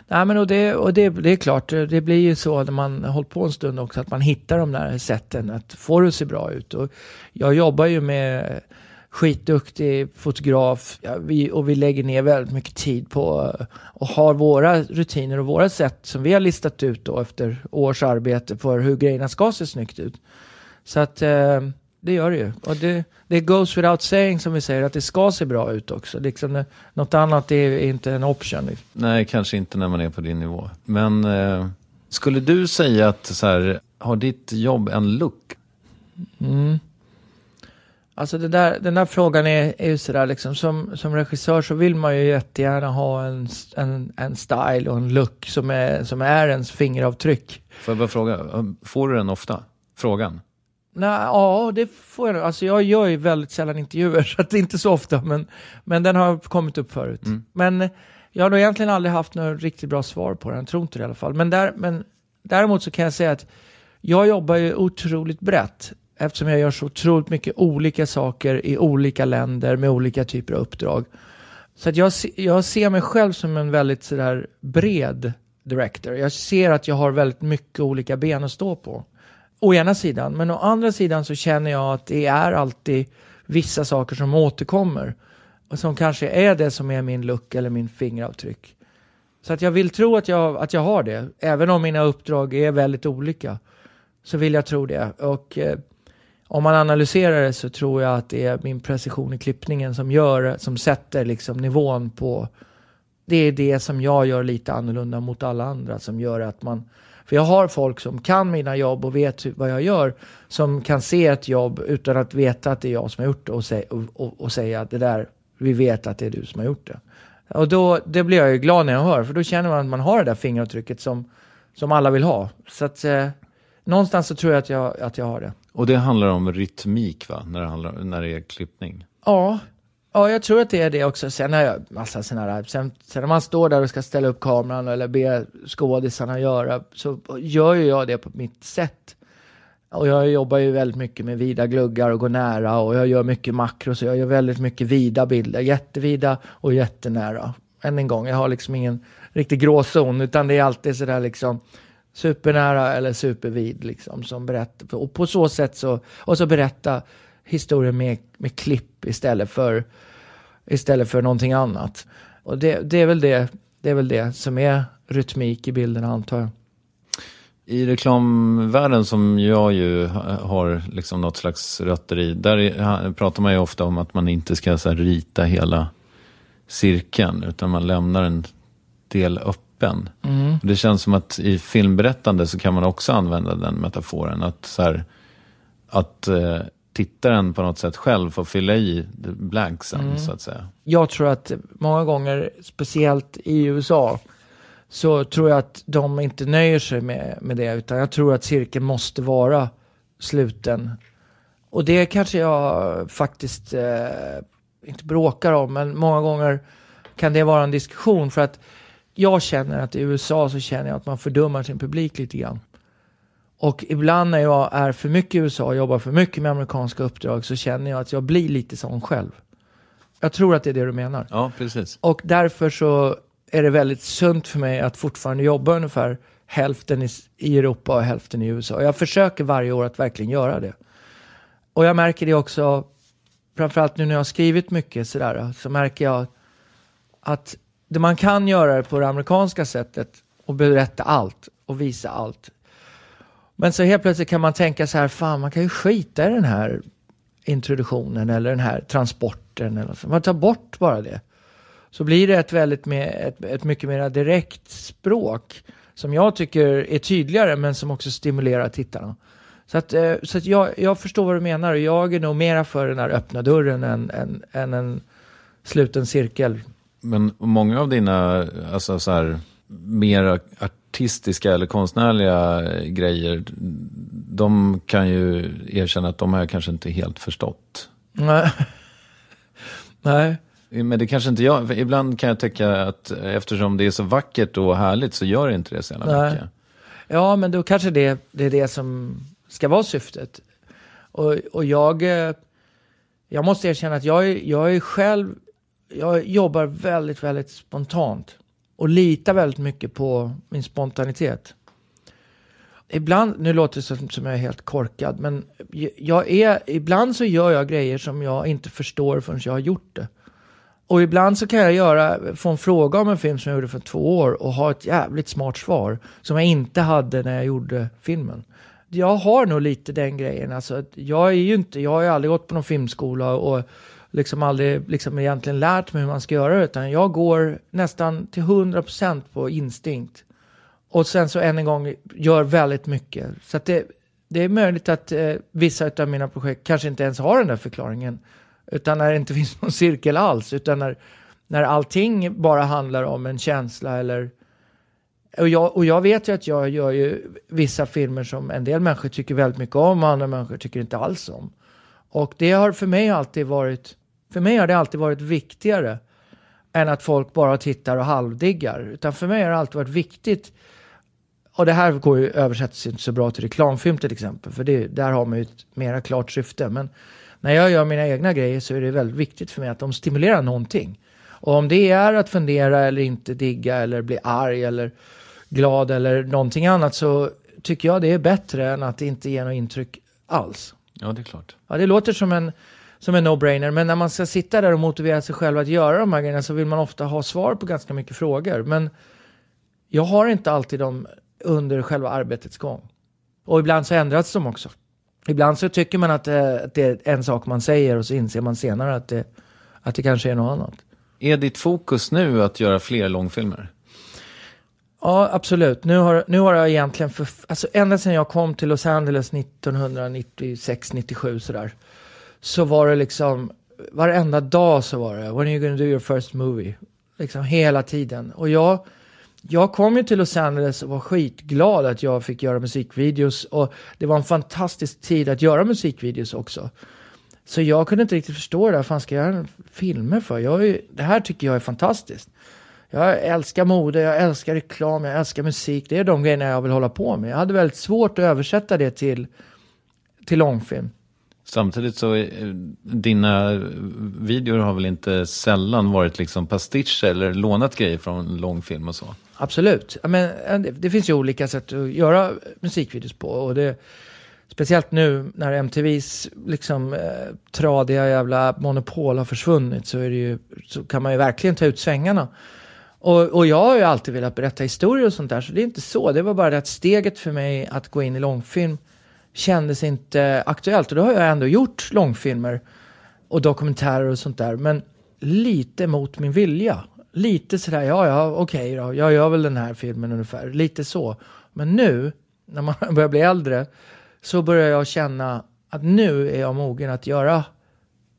Nej, men och det, och det, det är klart, det blir ju så när man har hållit på en stund också, att man hittar de där sätten att få det att se bra ut. Och jag jobbar ju med skitduktig fotograf ja, vi, och vi lägger ner väldigt mycket tid på och har våra rutiner och våra sätt som vi har listat ut då efter års arbete för hur grejerna ska se snyggt ut. Så att eh, det gör det ju. Och det, det goes without saying som vi säger, att det ska se bra ut också. Liksom, något annat är inte en option.
Nej, kanske inte när man är på din nivå. Men eh, skulle du säga att så här, har ditt jobb en look?
Mm. Alltså där, den där frågan är, är ju sådär liksom, som, som regissör så vill man ju jättegärna ha en, en, en style och en look som är, som är ens fingeravtryck.
Får jag bara fråga, får du den ofta? Frågan?
Nej, ja, det får jag nog. Alltså jag gör ju väldigt sällan intervjuer, *laughs* så att det är inte så ofta, men, men den har kommit upp förut.
Mm.
Men jag har nog egentligen aldrig haft något riktigt bra svar på den, jag tror inte det i alla fall. Men, där, men däremot så kan jag säga att jag jobbar ju otroligt brett, eftersom jag gör så otroligt mycket olika saker i olika länder med olika typer av uppdrag. Så att jag, jag ser mig själv som en väldigt sådär bred director. Jag ser att jag har väldigt mycket olika ben att stå på. Å ena sidan, men å andra sidan så känner jag att det är alltid vissa saker som återkommer. Och som kanske är det som är min look eller min fingeravtryck. Så att jag vill tro att jag, att jag har det. Även om mina uppdrag är väldigt olika. Så vill jag tro det. Och eh, om man analyserar det så tror jag att det är min precision i klippningen som gör, som sätter liksom nivån på det är det som jag gör lite annorlunda mot alla andra som gör att man för jag har folk som kan mina jobb och vet vad jag gör som kan se ett jobb utan att veta att det är jag som har gjort det och, sä- och, och, och säga att det där, vi vet att det är du som har gjort det. Och då, det blir jag ju glad när jag hör för då känner man att man har det där fingeravtrycket som, som alla vill ha. Så att eh, någonstans så tror jag att jag, att jag har det.
Och det handlar om rytmik va? När det, handlar, när det är klippning.
Ja, ja, jag tror att det är det också. Sen har jag massa sådana här, sen, sen när man står där och ska ställa upp kameran eller be skådisarna göra, så gör ju jag det på mitt sätt. Och jag jobbar ju väldigt mycket med vida gluggar och går nära och jag gör mycket makro, så jag gör väldigt mycket vida bilder, jättevida och jättenära. Än en gång, jag har liksom ingen riktig gråzon, utan det är alltid sådär liksom supernära eller supervid liksom som berättar. Och på så sätt så, och så berätta historien med, med klipp istället för, istället för någonting annat. Och det, det, är väl det, det är väl det som är rytmik i bilderna antar jag.
I reklamvärlden som jag ju ha- har liksom något slags rötter i, där är- pratar man ju ofta om att man inte ska så här, rita hela cirkeln, utan man lämnar en del öppen. Det känns som att i filmberättande så kan man också använda den metaforen, att, så här, att eh, tittaren på något sätt själv får fylla i blanksen, så att säga.
Jag tror att många gånger, speciellt i USA, så tror jag att de inte nöjer sig med, med det, utan jag tror att cirkeln måste vara sluten. Och det kanske jag faktiskt eh, inte bråkar om, men många gånger kan det vara en diskussion för att jag känner att i USA så känner jag att man fördummar sin publik lite grann. Och ibland när jag är för mycket i USA och jobbar för mycket med amerikanska uppdrag så känner jag att jag blir lite sån själv. Jag tror att det är det du menar.
Ja, precis.
Och därför så är det väldigt sunt för mig att fortfarande jobba ungefär hälften i, Europa och hälften i USA. Och jag försöker varje år att verkligen göra det. Och jag märker det också, framförallt nu när jag har skrivit mycket sådär, så märker jag att det man kan göra på det amerikanska sättet och berätta allt och visa allt. Men så helt plötsligt kan man tänka så här, fan man kan ju skita i den här introduktionen eller den här transporten. Eller så. Man tar bort bara det. Så blir det ett väldigt med, ett, ett mycket mer direkt språk som jag tycker är tydligare men som också stimulerar tittarna. Så, att, eh, så att jag, jag förstår vad du menar och jag är nog mera för den här öppna dörren än, än, än en sluten cirkel.
Men många av dina alltså så här, mer artistiska eller konstnärliga grejer, de kan ju erkänna att de har jag kanske inte helt förstått.
Nej. *laughs* Nej.
Men det kanske inte jag, ibland kan jag tycka att eftersom det är så vackert och härligt så gör det inte det så jävla
Nej.
mycket.
Ja, men då kanske det, det är det som ska vara syftet. Och, och jag, eh, jag måste erkänna att jag, jag är själv, jag jobbar väldigt, väldigt spontant. Och litar väldigt mycket på min spontanitet. Ibland, nu låter det som, som jag är helt korkad, men jag är, ibland så gör jag grejer som jag inte förstår förrän jag har gjort det. Och ibland så kan jag göra, få en fråga om en film som jag gjorde för två år och ha ett jävligt smart svar som jag inte hade när jag gjorde filmen. Jag har nog lite den grejen. Alltså, jag är ju inte, jag har ju aldrig gått på någon filmskola och liksom aldrig liksom egentligen lärt mig hur man ska göra det, utan jag går nästan till 100% på instinkt. Och sen så än en gång gör väldigt mycket. Så att det, det är möjligt att eh, vissa av mina projekt kanske inte ens har den där förklaringen. Utan när det inte *laughs* finns någon cirkel alls. Utan när, när allting bara handlar om en känsla eller Och jag, och jag vet ju att jag gör ju vissa filmer som en del människor tycker väldigt mycket om och andra människor tycker inte alls om. Och det har för mig alltid varit, för mig har det alltid varit viktigare än att folk bara tittar och halvdiggar. Utan för mig har det alltid varit viktigt och det här går ju översätts inte så bra till reklamfilm till exempel, för det, där har man ju ett mera klart syfte. Men när jag gör mina egna grejer så är det väldigt viktigt för mig att de stimulerar någonting. Och om det är att fundera eller inte digga eller bli arg eller glad eller någonting annat så tycker jag det är bättre än att inte ge något intryck alls.
Ja, det är klart.
Ja, det låter som en, som en no-brainer, men när man ska sitta där och motivera sig själv att göra de här grejerna så vill man ofta ha svar på ganska mycket frågor. Men jag har inte alltid dem under själva arbetets gång. Och ibland så ändras de också. Ibland så tycker man att, eh, att det är en sak man säger och så inser man senare att det, att det kanske är något annat.
Är ditt fokus nu att göra fler långfilmer?
Ja, absolut. Nu har, nu har jag egentligen, för, alltså ända sedan jag kom till Los Angeles 1996, 97 sådär, så var det liksom, varenda dag så var det, when are you gonna do your first movie? Liksom hela tiden. Och jag, jag kom ju till Los Angeles och var skitglad att jag fick göra musikvideos och det var en fantastisk tid att göra musikvideos också. Så jag kunde inte riktigt förstå det där, fan ska jag göra filmer för? Jag är, det här tycker jag är fantastiskt. Jag älskar mode, jag älskar reklam, jag älskar musik. Det är de grejerna jag vill hålla på med. Jag hade väldigt svårt att översätta det till, till långfilm.
Samtidigt så, eh, dina videor har väl inte sällan varit liksom pastischer eller lånat grejer från långfilm och så?
Absolut. Men, eh, det, finns ju olika sätt att göra musikvideos på. Och det, speciellt nu när MTVs liksom, eh, tradiga jävla monopol har försvunnit så, är det ju, så kan man ju verkligen ta ut svängarna. Och, och jag har ju alltid velat berätta historier och sånt där, så det är inte så. Det var bara det att steget för mig att gå in i långfilm kändes inte aktuellt. Och då har jag ändå gjort långfilmer och dokumentärer och sånt där. Men lite mot min vilja. Lite sådär, ja, ja, okej då, jag gör väl den här filmen ungefär. Lite så. Men nu, när man *laughs* börjar bli äldre, så börjar jag känna att nu är jag mogen att göra,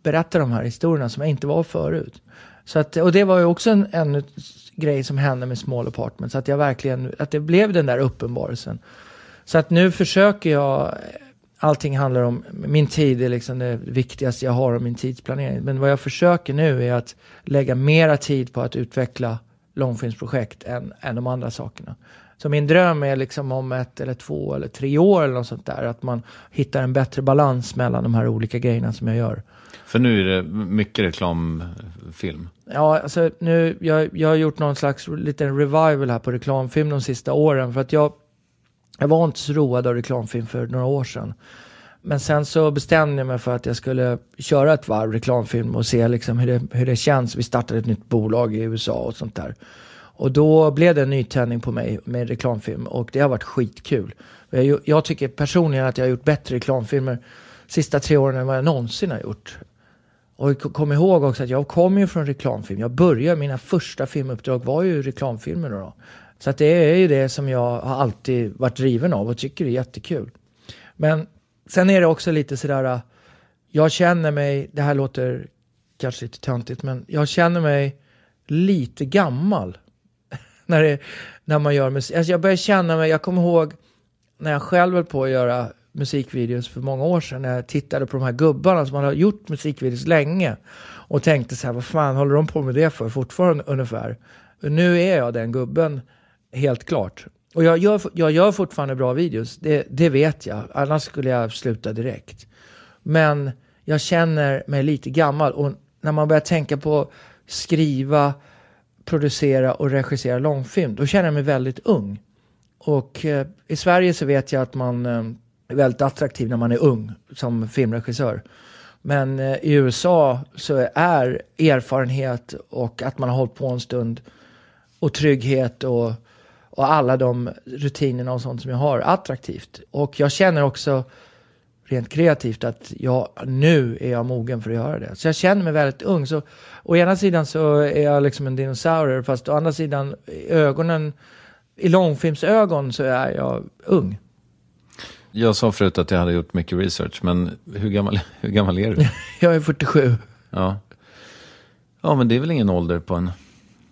berätta de här historierna som jag inte var förut. Så att, och det var ju också en, en grej som hände med Small Apartments, att jag verkligen, att det blev den där uppenbarelsen. Så att nu försöker jag, allting handlar om, min tid är liksom det viktigaste jag har och min tidsplanering. Men vad jag försöker nu är att lägga mera tid på att utveckla långfilmsprojekt än, än de andra sakerna. Så min dröm är liksom om ett eller två eller tre år eller något sånt där, att man hittar en bättre balans mellan de här olika grejerna som jag gör.
För nu är det mycket reklamfilm.
Ja, alltså nu, jag, jag har gjort någon slags liten revival här på reklamfilm de sista åren. För att jag, jag var inte så road av reklamfilm för några år sedan. Men sen så bestämde jag mig för att jag skulle köra ett varv reklamfilm och se liksom hur, det, hur det känns. Vi startade ett nytt bolag i USA och sånt där. Och då blev det en nytändning på mig med reklamfilm och det har varit skitkul. Jag, jag tycker personligen att jag har gjort bättre reklamfilmer sista tre åren än vad jag någonsin har gjort. Och kom ihåg också att jag kommer ju från reklamfilm. Jag började, mina första filmuppdrag var ju reklamfilmer då. Så att det är ju det som jag har alltid varit driven av och tycker är jättekul. Men sen är det också lite sådär, äh, jag känner mig, det här låter kanske lite töntigt, men jag känner mig lite gammal. *laughs* när, det, när man gör musik. Alltså jag börjar känna mig, jag kommer ihåg när jag själv höll på att göra musikvideos för många år sedan när jag tittade på de här gubbarna som hade gjort musikvideos länge och tänkte så här, vad fan håller de på med det för fortfarande ungefär? Nu är jag den gubben, helt klart. Och jag gör, jag gör fortfarande bra videos, det, det vet jag. Annars skulle jag sluta direkt. Men jag känner mig lite gammal och när man börjar tänka på skriva, producera och regissera långfilm, då känner jag mig väldigt ung. Och eh, i Sverige så vet jag att man eh, är väldigt attraktiv när man är ung som filmregissör. Men eh, i USA så är erfarenhet och att man har hållit på en stund och trygghet och, och alla de rutinerna och sånt som jag har attraktivt. Och jag känner också rent kreativt att jag, nu är jag mogen för att göra det. Så jag känner mig väldigt ung. Så å ena sidan så är jag liksom en dinosaurie fast å andra sidan i ögonen, i långfilmsögon så är jag ung.
Jag sa förut att jag hade gjort mycket research, men hur gammal, *laughs* hur gammal är du? *laughs*
jag är 47.
Ja. ja, men det är väl ingen ålder på en,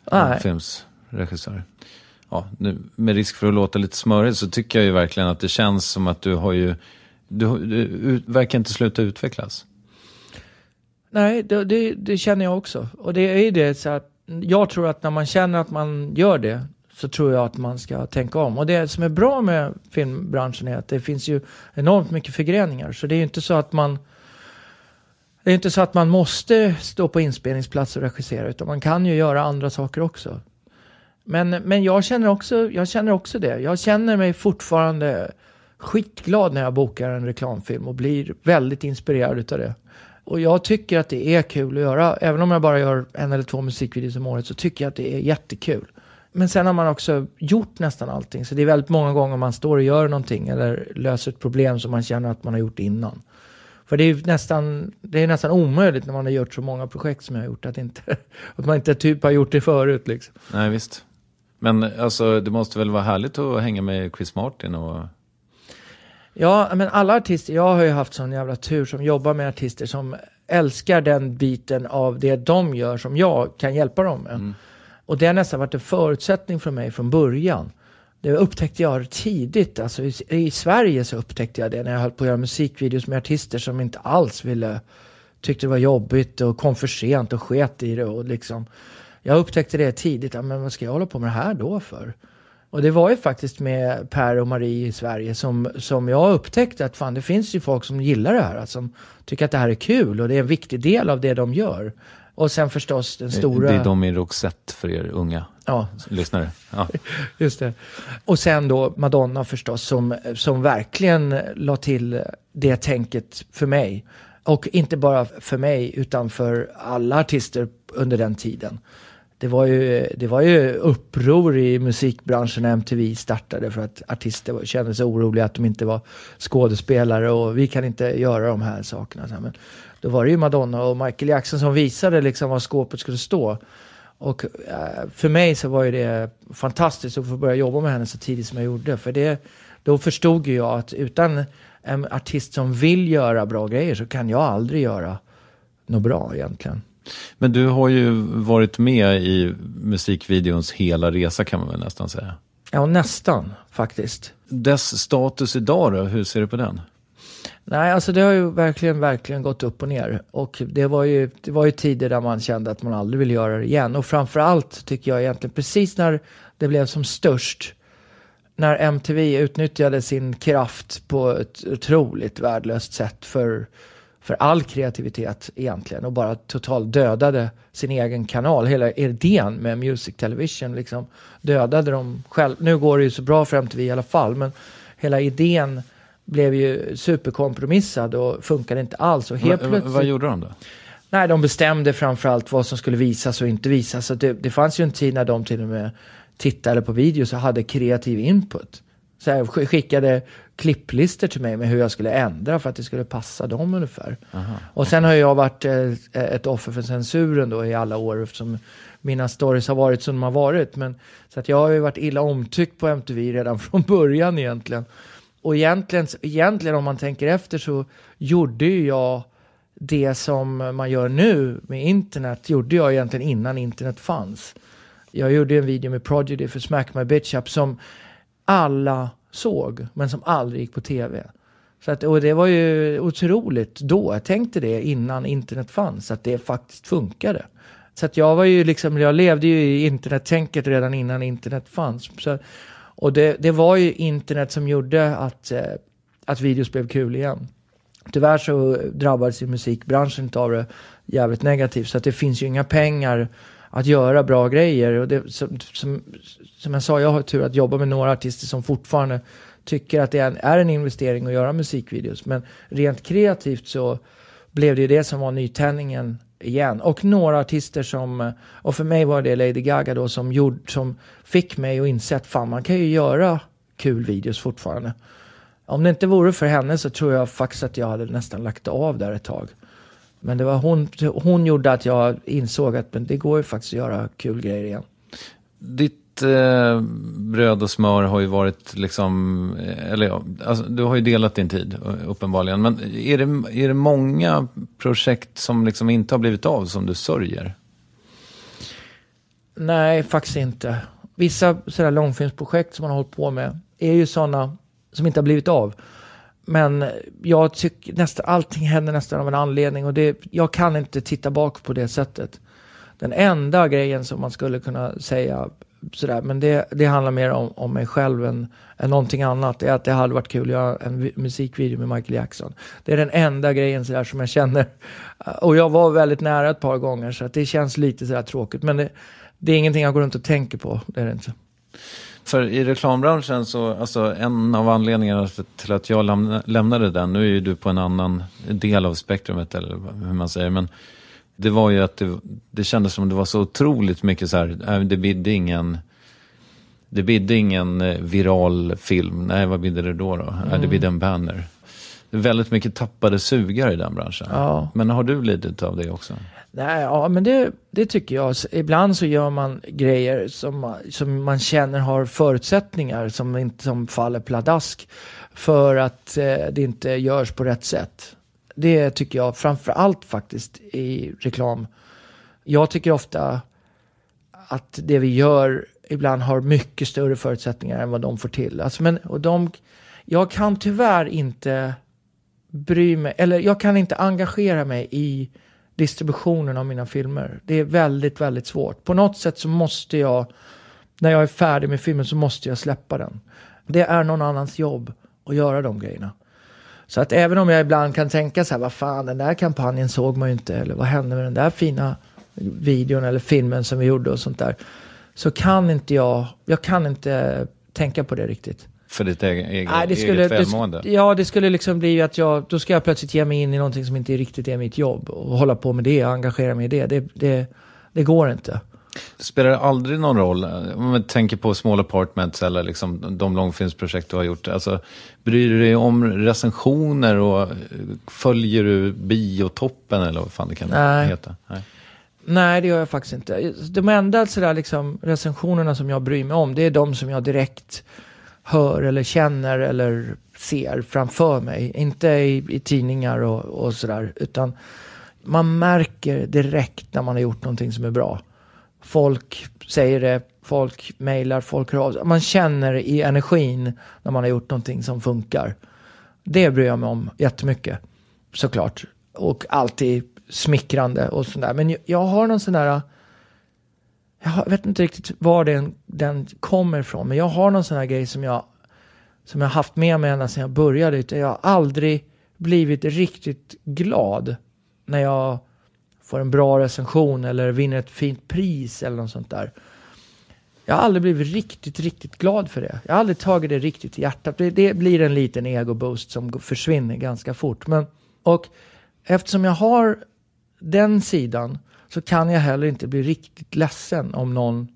en filmsregissör ja, nu, med risk för att låta lite smörig så tycker jag ju verkligen att det känns som att du har ju, du, du verkar inte sluta utvecklas.
Nej, det, det, det känner jag också. Och det är det så att jag tror att när man känner att man gör det så tror jag att man ska tänka om. Och det som är bra med filmbranschen är att det finns ju enormt mycket förgreningar. Så det är ju inte så att man det är inte så att man måste stå på inspelningsplats och regissera utan man kan ju göra andra saker också. Men, men jag, känner också, jag känner också det. Jag känner mig fortfarande skitglad när jag bokar en reklamfilm och blir väldigt inspirerad utav det. Och jag tycker att det är kul att göra. Även om jag bara gör en eller två musikvideos om året så tycker jag att det är jättekul. Men sen har man också gjort nästan allting. Så det är väldigt många gånger man står och gör någonting eller löser ett problem som man känner att man har gjort innan. För det är nästan, det är nästan omöjligt när man har gjort så många projekt som jag har gjort att, inte, *laughs* att man inte typ har gjort det förut. Liksom.
Nej, visst. Men alltså, det måste väl vara härligt att hänga med Chris Martin och...
Ja, men alla artister, jag har ju haft sån jävla tur som jobbar med artister som älskar den biten av det de gör som jag kan hjälpa dem med. Mm. Och det har nästan varit en förutsättning för mig från början. Det upptäckte jag tidigt, alltså i, i, Sverige så upptäckte jag det när jag höll på att göra musikvideos med artister som inte alls ville, tyckte det var jobbigt och kom för sent och sket i det och liksom. Jag upptäckte det tidigt, men vad ska jag hålla på med det här då för? Och det var ju faktiskt med Per och Marie i Sverige som, som jag upptäckte att fan det finns ju folk som gillar det här, alltså, som tycker att det här är kul och det är en viktig del av det de gör. Och sen förstås den stora...
Det är de i Roxette för er unga ja. lyssnare. Ja. *laughs*
Just det. Och sen då Madonna förstås som, som verkligen la till det tänket för mig. Och inte bara för mig utan för alla artister under den tiden. Det var, ju, det var ju uppror i musikbranschen när MTV startade för att artister kände sig oroliga att de inte var skådespelare och vi kan inte göra de här sakerna. Men då var det ju Madonna och Michael Jackson som visade liksom var skåpet skulle stå. Och eh, för mig så var ju det fantastiskt att få börja jobba med henne så tidigt som jag gjorde. För det, då förstod ju jag att utan en artist som vill göra bra grejer så kan jag aldrig göra något bra egentligen.
Men du har ju varit med i musikvideons hela resa kan man väl nästan säga?
Ja, nästan faktiskt.
Dess status idag då, hur ser du på den?
Nej, alltså det har ju verkligen, verkligen gått upp och ner. Och det var ju, det var ju tider där man kände att man aldrig vill göra det igen. Och framförallt tycker jag egentligen precis när det blev som störst, när MTV utnyttjade sin kraft på ett otroligt värdelöst sätt för, för all kreativitet egentligen och bara totalt dödade sin egen kanal. Hela idén med Music Television liksom dödade de själv. Nu går det ju så bra för MTV i alla fall, men hela idén blev ju superkompromissad och funkade inte alls. Och helt
plötsligt... Vad gjorde de då?
Nej, de bestämde framförallt vad som skulle visas och inte visas. Så det, det fanns ju en tid när de till och med tittade på videos och hade kreativ input. Så jag skickade klipplistor till mig med hur jag skulle ändra för att det skulle passa dem ungefär. Aha. Och sen har jag varit eh, ett offer för censuren då i alla år eftersom mina stories har varit som de har varit. Men, så att jag har ju varit illa omtyckt på MTV redan *laughs* från början egentligen. Och egentligen, egentligen om man tänker efter så gjorde ju jag det som man gör nu med internet, gjorde jag egentligen innan internet fanns. Jag gjorde en video med Prodigy för Smack My Bitch Up som alla såg, men som aldrig gick på tv. Så att, och det var ju otroligt då, jag tänkte det innan internet fanns, att det faktiskt funkade. Så att jag var ju liksom, jag levde ju i internettänket redan innan internet fanns. Så och det, det var ju internet som gjorde att, eh, att videos blev kul igen. Tyvärr så drabbades ju musikbranschen av det jävligt negativt. Så att det finns ju inga pengar att göra bra grejer. Och det, som, som, som jag sa, jag har tur att jobba med några artister som fortfarande tycker att det är en, är en investering att göra musikvideos. Men rent kreativt så blev det ju det som var nytändningen igen. Och några artister som, och för mig var det Lady Gaga då som, gjorde, som fick mig att inse att fan man kan ju göra kul videos fortfarande. Om det inte vore för henne så tror jag faktiskt att jag hade nästan lagt av där ett tag. Men det var hon, hon gjorde att jag insåg att men det går ju faktiskt att göra kul grejer igen.
Ditt eh, bröd och smör har ju varit liksom, eh, eller ja, alltså, du har ju delat din tid eh, uppenbarligen. Men är det, är det många projekt som liksom inte har blivit av som du sörjer?
Nej, faktiskt inte. vissa sådär långfilmsprojekt som man har hållit på med är ju sådana som inte har blivit av. Men jag tycker nästan allting händer nästan av en anledning och det, jag kan inte titta bak på det sättet. Den enda grejen som man skulle kunna säga sådär, men det, det handlar mer om, om mig själv än, än någonting annat. Det är att det hade varit kul att göra en musikvideo med Michael Jackson. Det är den enda grejen sådär som jag känner. Ah, och jag var väldigt nära ett par gånger så att det känns lite sådär tråkigt. Men det, det är ingenting jag går runt och tänker på. Det är det inte.
För i reklambranschen så, alltså en av anledningarna till att jag lämnade den, nu är ju du på en annan del av spektrumet eller hur man säger, men det var ju att det, det kändes som det var så otroligt mycket så här, äh, det bidde ingen, det bidde ingen eh, viral film, nej vad bidde det då då? Nej, det bidde en banner. Det är väldigt mycket tappade sugar i den branschen.
Ja.
Men har du lidit av det också?
Nej, ja, men det, det tycker jag. Ibland så gör man grejer som, som man känner har förutsättningar som, inte, som faller pladask för att eh, det inte görs på rätt sätt. Det tycker jag framför allt faktiskt i reklam. Jag tycker ofta att det vi gör ibland har mycket större förutsättningar än vad de får till. Alltså, men, och de, jag kan tyvärr inte bry mig, eller jag kan inte engagera mig i distributionen av mina filmer. Det är väldigt, väldigt svårt. På något sätt så måste jag, när jag är färdig med filmen så måste jag släppa den. Det är någon annans jobb att göra de grejerna. Så att även om jag ibland kan tänka så här, vad fan den där kampanjen såg man ju inte, eller vad hände med den där fina videon eller filmen som vi gjorde och sånt där. Så kan inte jag, jag kan inte tänka på det riktigt.
För ditt egen, egen,
Nej, det skulle,
eget välmående?
det, ja, det skulle liksom bli att jag, då ska jag plötsligt ge mig in i någonting som inte riktigt är mitt jobb och hålla på med det och engagera mig i det. Det, det, det går inte.
Spelar det aldrig någon roll, eh, om man tänker på Small Apartments eller liksom de långfilmsprojekt du har gjort, alltså, bryr du dig om recensioner och eh, följer du biotoppen eller vad fan det kan
Nej.
heta? Nej.
Nej, det gör jag faktiskt inte. De enda sådär liksom, recensionerna som jag bryr mig om, det är de som jag direkt hör eller känner eller ser framför mig. Inte i, i tidningar och, och sådär, utan man märker direkt när man har gjort någonting som är bra. Folk säger det, folk mejlar, folk hör av sig. Man känner i energin när man har gjort någonting som funkar. Det bryr jag mig om jättemycket, såklart. Och alltid smickrande och sådär. Men jag, har någon sån där... Jag vet inte riktigt var den, den kommer ifrån, men jag har någon sån här grej som jag, som jag haft med mig ända sedan jag började. Jag har aldrig blivit riktigt glad när jag får en bra recension eller vinner ett fint pris eller något sånt där. Jag har aldrig blivit riktigt, riktigt glad för det. Jag har aldrig tagit det riktigt i hjärtat. Det, det blir en liten ego-boost som försvinner ganska fort. Men, och eftersom jag har den sidan så kan jag heller inte bli riktigt ledsen om någon,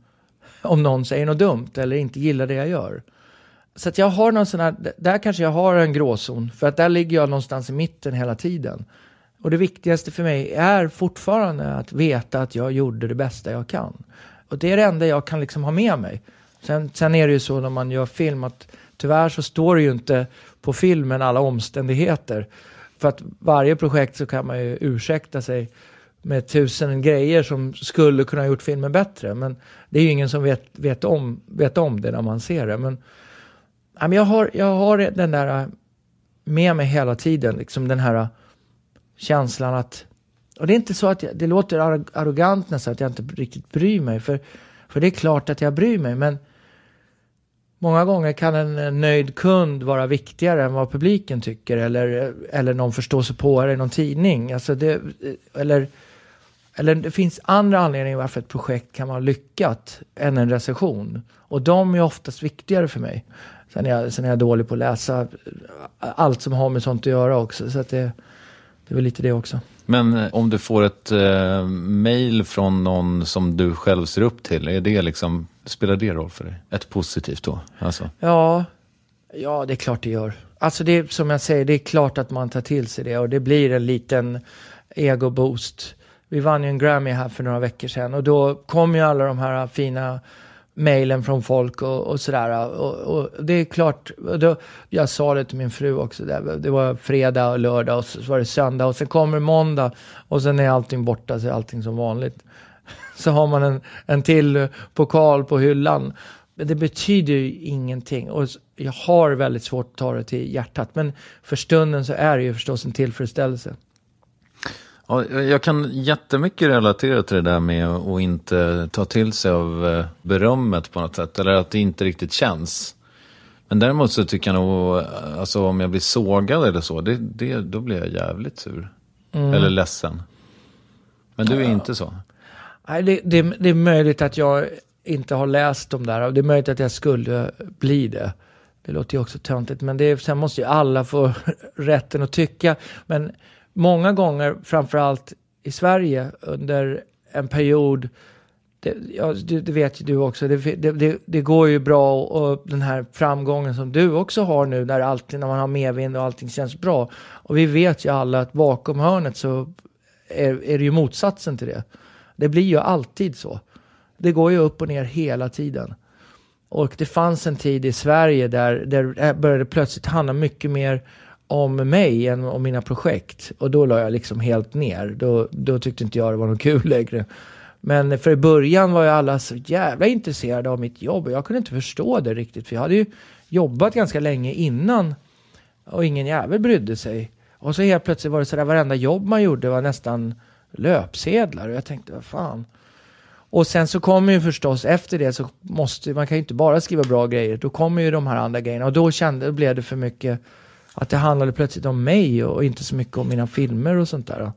om någon säger något dumt eller inte gillar det jag gör. Så att jag har någon sån här, där kanske jag har en gråzon, för att där ligger jag någonstans i mitten hela tiden. Och det viktigaste för mig är fortfarande att veta att jag gjorde det bästa jag kan. Och det är det enda jag kan liksom ha med mig. Sen, sen är det ju så när man gör film att tyvärr så står det ju inte på filmen alla omständigheter. För att varje projekt så kan man ju ursäkta sig med tusen grejer som skulle kunna ha gjort filmen bättre. Men det är ju ingen som vet, vet, om, vet om det när man ser det. Men, jag, har, jag har den där med mig hela tiden, liksom den här känslan att... Och det är inte så att jag, det låter arrogant nästan att jag inte riktigt bryr mig. För, för det är klart att jag bryr mig, men många gånger kan en nöjd kund vara viktigare än vad publiken tycker. Eller, eller någon förståsigpåare i någon tidning. Alltså det, eller, eller det finns andra anledningar varför ett projekt kan vara lyckat än en recension. Och de är oftast viktigare för mig. Sen är jag, sen är jag dålig på att läsa allt som har med sånt att göra också. Så att det, det är väl lite det också.
Men eh, om du får ett eh, mail från någon som du själv ser upp till, är det liksom, spelar det roll för dig? Ett positivt då? Alltså.
Ja, ja det är klart det gör. Alltså det som jag säger, det är klart att man tar till sig det och det blir en liten ego-boost. Vi vann ju en Grammy här för några veckor sedan och då kom ju alla de här fina mejlen från folk och, och sådär. Och, och det är klart, då, jag sa det till min fru också, där, det var fredag och lördag och så var det söndag och sen kommer måndag och sen är allting borta så är allting som vanligt. *laughs* så har man en, en till pokal på hyllan. Men det betyder ju ingenting. Och jag har väldigt svårt att ta det till hjärtat. Men för stunden så är det ju förstås en tillfredsställelse.
Ja, jag kan jättemycket relatera till det där med att inte ta till sig av eh, berömmet på något sätt. Eller att det inte riktigt känns. Men däremot så tycker jag nog, alltså om jag blir sågad eller så, det, det, då blir jag jävligt sur.
Mm.
Eller ledsen. Men du är inte så?
Nej, det, det, det är möjligt att jag inte har läst de där. Och det är möjligt att jag skulle bli det. Det låter ju också töntigt. Men det är, sen måste ju alla få *laughs* rätten att tycka. Men många gånger, framförallt i Sverige, under en period det, ja, det, det vet ju du också. Det, det, det, går ju bra och den här framgången som du också har nu när, allting, när man har medvind och allting känns bra. Och vi vet ju alla att bakom hörnet så är, är det ju motsatsen till det. Det blir ju alltid så. Det går ju upp och ner hela tiden. Och det fanns en tid i Sverige där, där eh, det började plötsligt handla mycket mer om mig än om mina projekt. Och då la jag liksom helt ner. Då, då tyckte inte jag det var något kul längre. Men för i början var ju alla så jävla intresserade av mitt jobb. Och jag kunde inte förstå det riktigt. För jag hade ju jobbat ganska länge innan. Och ingen jävel brydde sig. Och så helt plötsligt var det så där varenda jobb man gjorde var nästan löpsedlar. Och jag tänkte, vad fan. Och sen så kommer ju förstås efter det så måste man kan ju inte bara skriva bra grejer. Då kommer ju de här andra grejerna. Och då kände, då blev det för mycket att det handlade plötsligt om mig och inte så mycket om mina filmer och sånt där.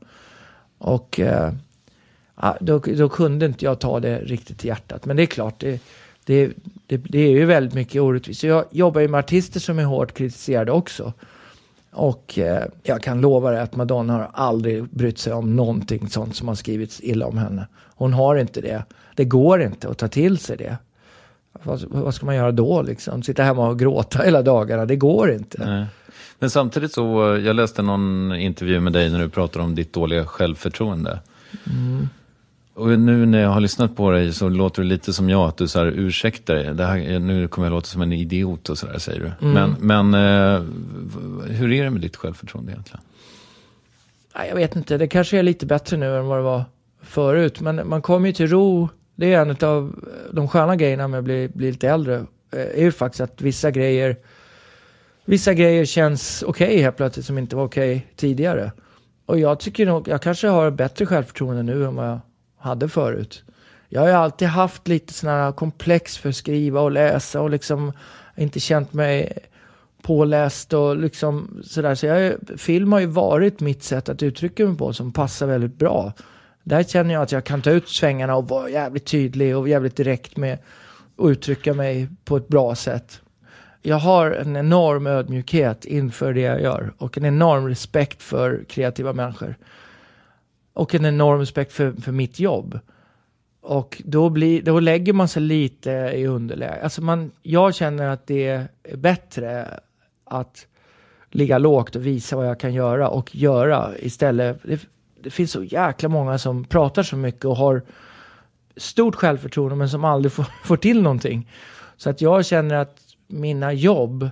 Och eh, då, då kunde inte jag ta det riktigt till hjärtat. Men det är klart, det, det, det, det är ju väldigt mycket orättvist. Jag jobbar ju med artister som är hårt kritiserade också. Och eh, jag kan lova dig att Madonna har aldrig brytt sig om någonting sånt som har skrivits illa om henne. Hon har inte det. Det går inte att ta till sig det. Vad, vad ska man göra då liksom? Sitta hemma och gråta hela dagarna? Det går inte.
Nej. Men samtidigt så, jag läste någon intervju med dig när du pratade om ditt dåliga självförtroende. Mm. Och nu när jag har lyssnat på dig så låter det lite som jag, att du så här, ursäktar dig. Det här, nu kommer jag låta som en idiot och sådär säger du. Mm. Men, men eh, hur är det med ditt självförtroende egentligen?
Jag vet inte, det kanske är lite bättre nu än vad det var förut. Men man kommer ju till ro. Det är en av de sköna grejerna med att bli, bli lite äldre. Det är ju faktiskt att vissa grejer, vissa grejer känns okej okay helt plötsligt som inte var okej okay tidigare. Och jag tycker nog, jag kanske har bättre självförtroende nu än vad jag hade förut. Jag har ju alltid haft lite sådana här komplex för att skriva och läsa och liksom inte känt mig påläst och liksom sådär. Så jag, film har ju varit mitt sätt att uttrycka mig på som passar väldigt bra. Där känner jag att jag kan ta ut svängarna och vara jävligt tydlig och jävligt direkt med att uttrycka mig på ett bra sätt. Jag har en enorm ödmjukhet inför det jag gör och en enorm respekt för kreativa människor och en enorm respekt för, för mitt jobb. Och då, blir, då lägger man sig lite i underläge. Alltså man, jag känner att det är bättre att ligga lågt och visa vad jag kan göra och göra istället. Det, finns så jäkla många som pratar så mycket och har stort självförtroende men som aldrig får, *laughs* får till någonting. Så att jag känner att mina jobb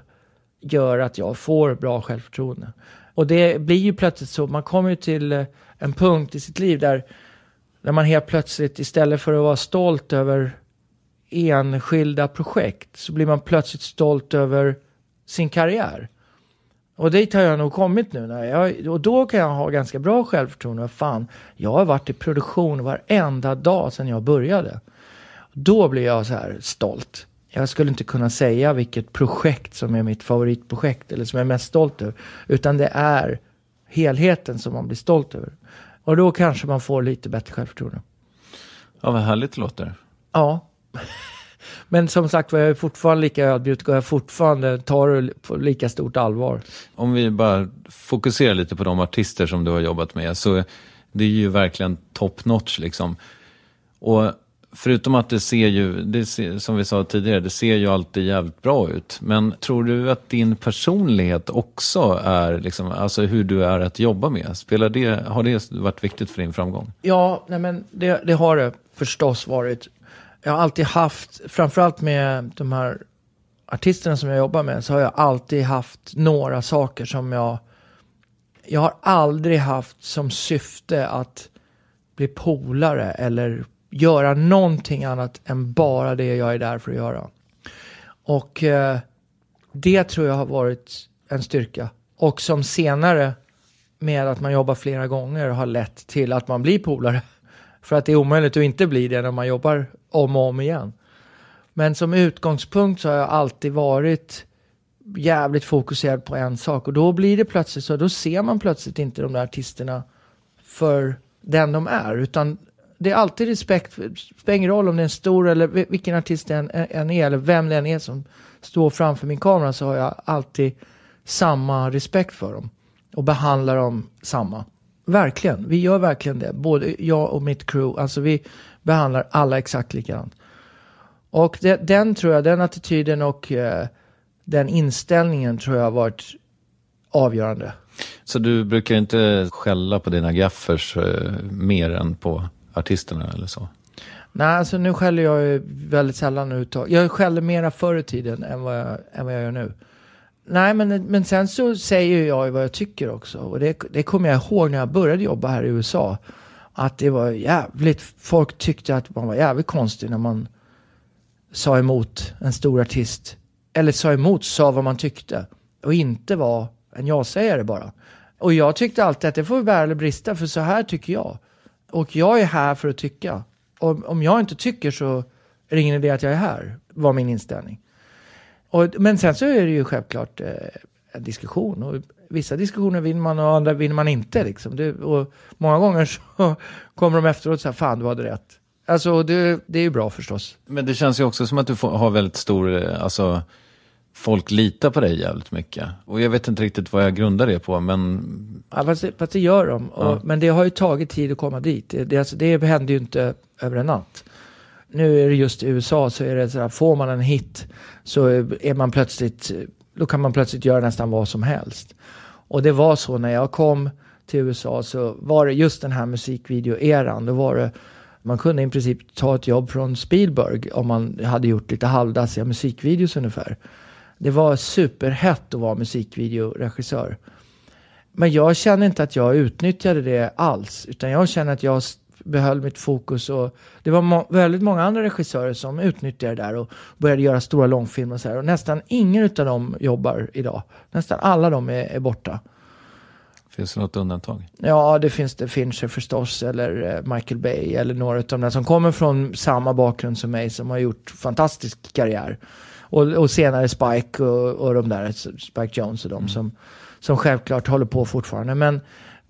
gör att jag får bra självförtroende. Och det blir ju plötsligt så, man kommer ju till en punkt i sitt liv där, där man helt plötsligt istället för att vara stolt över enskilda projekt så blir man plötsligt stolt över sin karriär. Och dit har jag nog kommit nu. När jag, och då kan jag ha ganska bra självförtroende. Fan, jag har varit i produktion varenda dag sedan jag började. Då blir jag så här stolt. Jag skulle inte kunna säga vilket projekt som är mitt favoritprojekt eller som jag är mest stolt över. Utan det är helheten som man blir stolt över. Och då kanske man får lite bättre självförtroende.
Ja, vad härligt det låter.
Ja. Men som sagt jag är fortfarande lika ödmjuk och jag fortfarande tar det på lika stort allvar.
Om vi bara fokuserar lite på de artister som du har jobbat med, så det är ju verkligen top notch liksom. Och förutom att det ser ju, det ser, som vi sa tidigare, det ser ju alltid jävligt bra ut. Men tror du att din personlighet också är, liksom, alltså hur du är att jobba med? Spelar det, har det varit viktigt för din framgång?
Ja, nej men det, det har det förstås varit. Jag har alltid haft, framförallt med de här artisterna som jag jobbar med, så har jag alltid haft några saker som jag... Jag har aldrig haft som syfte att bli polare eller göra någonting annat än bara det jag är där för att göra. Och eh, det tror jag har varit en styrka. Och som senare med att man jobbar flera gånger har lett till att man blir polare. För att det är omöjligt att inte bli det när man jobbar om och om igen. Men som utgångspunkt så har jag alltid varit jävligt fokuserad på en sak. Och då blir det plötsligt så, då ser man plötsligt inte de där artisterna för den de är. Utan det är alltid respekt, det spelar ingen roll om det är en stor eller vilken artist det än, är, eller vem det än är som står framför min kamera, så har jag alltid samma respekt för dem. Och behandlar dem samma. Verkligen, vi gör verkligen det. Både jag och mitt crew, alltså vi behandlar alla exakt likadant. Och det, den tror jag, den attityden och eh, den inställningen tror jag har varit avgörande.
Så du brukar inte skälla på dina gaffers eh, mer än på artisterna eller så?
Nej, alltså nu skäller jag ju väldigt sällan ut. Jag skällde mera förr i tiden än vad jag, än vad jag gör nu. Nej, men, men sen så säger jag ju vad jag tycker också. Och det, det kommer jag ihåg när jag började jobba här i USA. Att det var jävligt, folk tyckte att man var jävligt konstig när man sa emot en stor artist. Eller sa emot, sa vad man tyckte. Och inte var en ja-sägare bara. Och jag tyckte alltid att det får bära eller brista, för så här tycker jag. Och jag är här för att tycka. Och om jag inte tycker så är det ingen idé att jag är här, var min inställning. Och, men sen så är det ju självklart eh, en diskussion. Och vissa diskussioner vinner man och andra vinner man inte. Liksom. Det, och många gånger så *laughs* kommer de efteråt och säger fan du hade rätt. Alltså det, det är ju bra förstås.
Men det känns ju också som att du får, har väldigt stor, eh, alltså folk litar på dig jävligt mycket. Och jag vet inte riktigt vad jag grundar det på, men...
Ja, fast, fast det gör de. Och, ja. Men det har ju tagit tid att komma dit. Det, det, alltså, det händer ju inte över en natt. Nu är det just i USA så är det så här, får man en hit så är man plötsligt, då kan man plötsligt göra nästan vad som helst. Och det var så när jag kom till USA så var det just den här musikvideo-eran. Då var det, man kunde i princip ta ett jobb från Spielberg om man hade gjort lite halvdassiga musikvideos ungefär. Det var superhett att vara musikvideoregissör. Men jag känner inte att jag utnyttjade det alls. Utan jag känner att jag behöll mitt fokus. Och det var må väldigt många andra regissörer som utnyttjade det där och började göra stora långfilmer och så här. Och nästan ingen av dem jobbar idag. Nästan alla de är, är borta.
Finns det något undantag?
Ja, det finns det. Fincher förstås, eller eh, Michael Bay, eller några av de där som kommer från samma bakgrund som mig, som har gjort fantastisk karriär. Och, och senare Spike och, och de där, Spike Jones och de mm. som, som självklart håller på fortfarande. Men,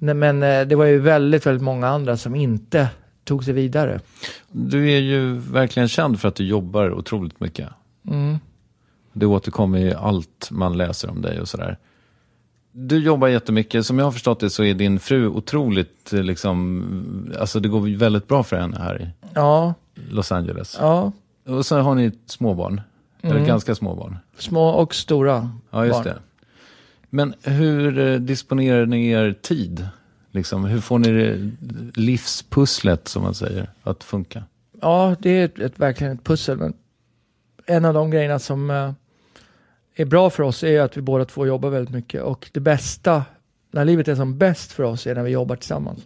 men eh, det var ju väldigt, väldigt många andra som inte tog sig vidare.
Du är ju verkligen känd för att du jobbar otroligt mycket.
Mm.
Det återkommer i allt man läser om dig och sådär. Du jobbar jättemycket. Som jag har förstått det så är din fru otroligt, eh, liksom, alltså det går väldigt bra för henne här i
ja.
Los Angeles.
Ja.
Och så har ni småbarn. Mm. Eller ganska små barn.
Små och stora
Ja, just
barn.
det. Men hur eh, disponerar ni er tid? Liksom, hur får ni det, livspusslet, som man säger, att funka?
Ja, det är ett, ett, verkligen ett pussel. Men en av de grejerna som eh, är bra för oss är att vi båda två jobbar väldigt mycket. Och det bästa, när livet är som bäst för oss, är när vi jobbar tillsammans.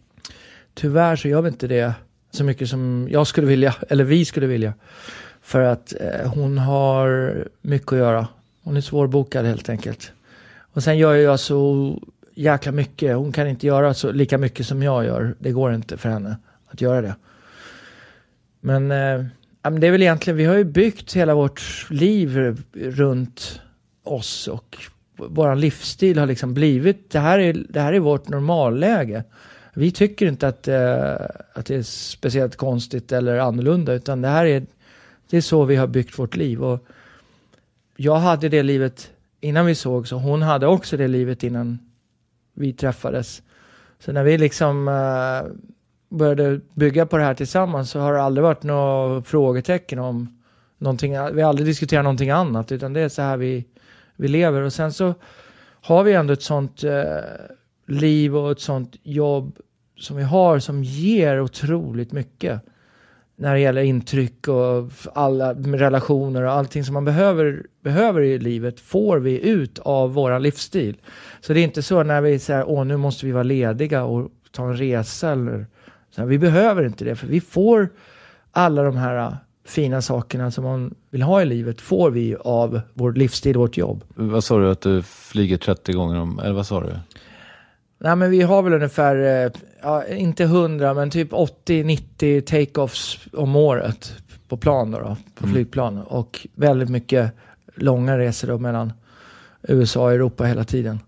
Tyvärr så gör vi inte det så mycket som jag skulle vilja, eller vi skulle vilja. För att eh, hon har mycket att göra. Hon är svårbokad helt enkelt. Och sen gör jag så alltså jäkla mycket. Hon kan inte göra så lika mycket som jag gör. Det går inte för henne att göra det. Men, eh, det är väl egentligen, vi har ju byggt hela vårt liv runt oss och vår livsstil har liksom blivit, det här är, det här är vårt normalläge. Vi tycker inte att, eh, att det är speciellt konstigt eller annorlunda utan det här är det är så vi har byggt vårt liv. Och jag hade det livet innan vi såg, så hon hade också det livet innan vi träffades. Så när vi liksom uh, började bygga på det här tillsammans så har det aldrig varit några frågetecken om någonting. Vi har aldrig diskuterat någonting annat, utan det är så här vi, vi lever. Och sen så har vi ändå ett sånt uh, liv och ett sånt jobb som vi har som ger otroligt mycket när det gäller intryck och alla relationer och allting som man behöver, behöver i livet får vi ut av våran livsstil. Så det är inte så när vi säger åh nu måste vi vara lediga och ta en resa eller så här, vi behöver inte det för vi får alla de här äh, fina sakerna som man vill ha i livet får vi av vår livsstil, vårt jobb.
Vad sa du att du flyger 30 gånger om, eller vad sa du?
Nej men vi har väl ungefär, eh, ja, inte 100 men typ 80-90 take-offs om året på plan då, då på flygplan. Och väldigt mycket långa resor då mellan USA och Europa hela tiden.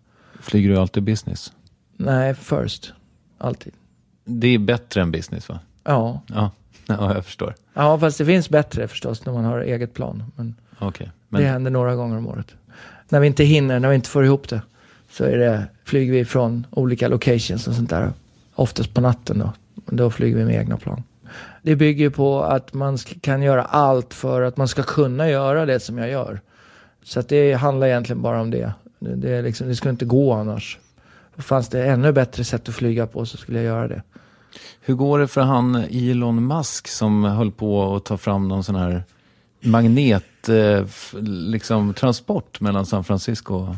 Flyger du alltid business?
Nej, first. Alltid.
Det är bättre än business va?
Ja.
Ja, *laughs* ja jag förstår.
ja, fast det finns bättre förstås när man har eget plan. Men, det
Men
händer några gånger om året. När vi inte hinner, när vi inte får ihop det, så är det, flyger vi från olika locations och sånt där. Oftast på natten då. Då flyger vi med egna plan. Det bygger ju på att man kan göra allt för att man ska kunna göra det som jag gör. Så att det handlar egentligen bara om det. Det, är liksom, det skulle inte gå annars. Fanns det ännu bättre sätt att flyga på så skulle jag göra det.
hur går det för han Elon Musk som höll på att ta fram någon sån här magnet, eh, liksom transport mellan San Francisco och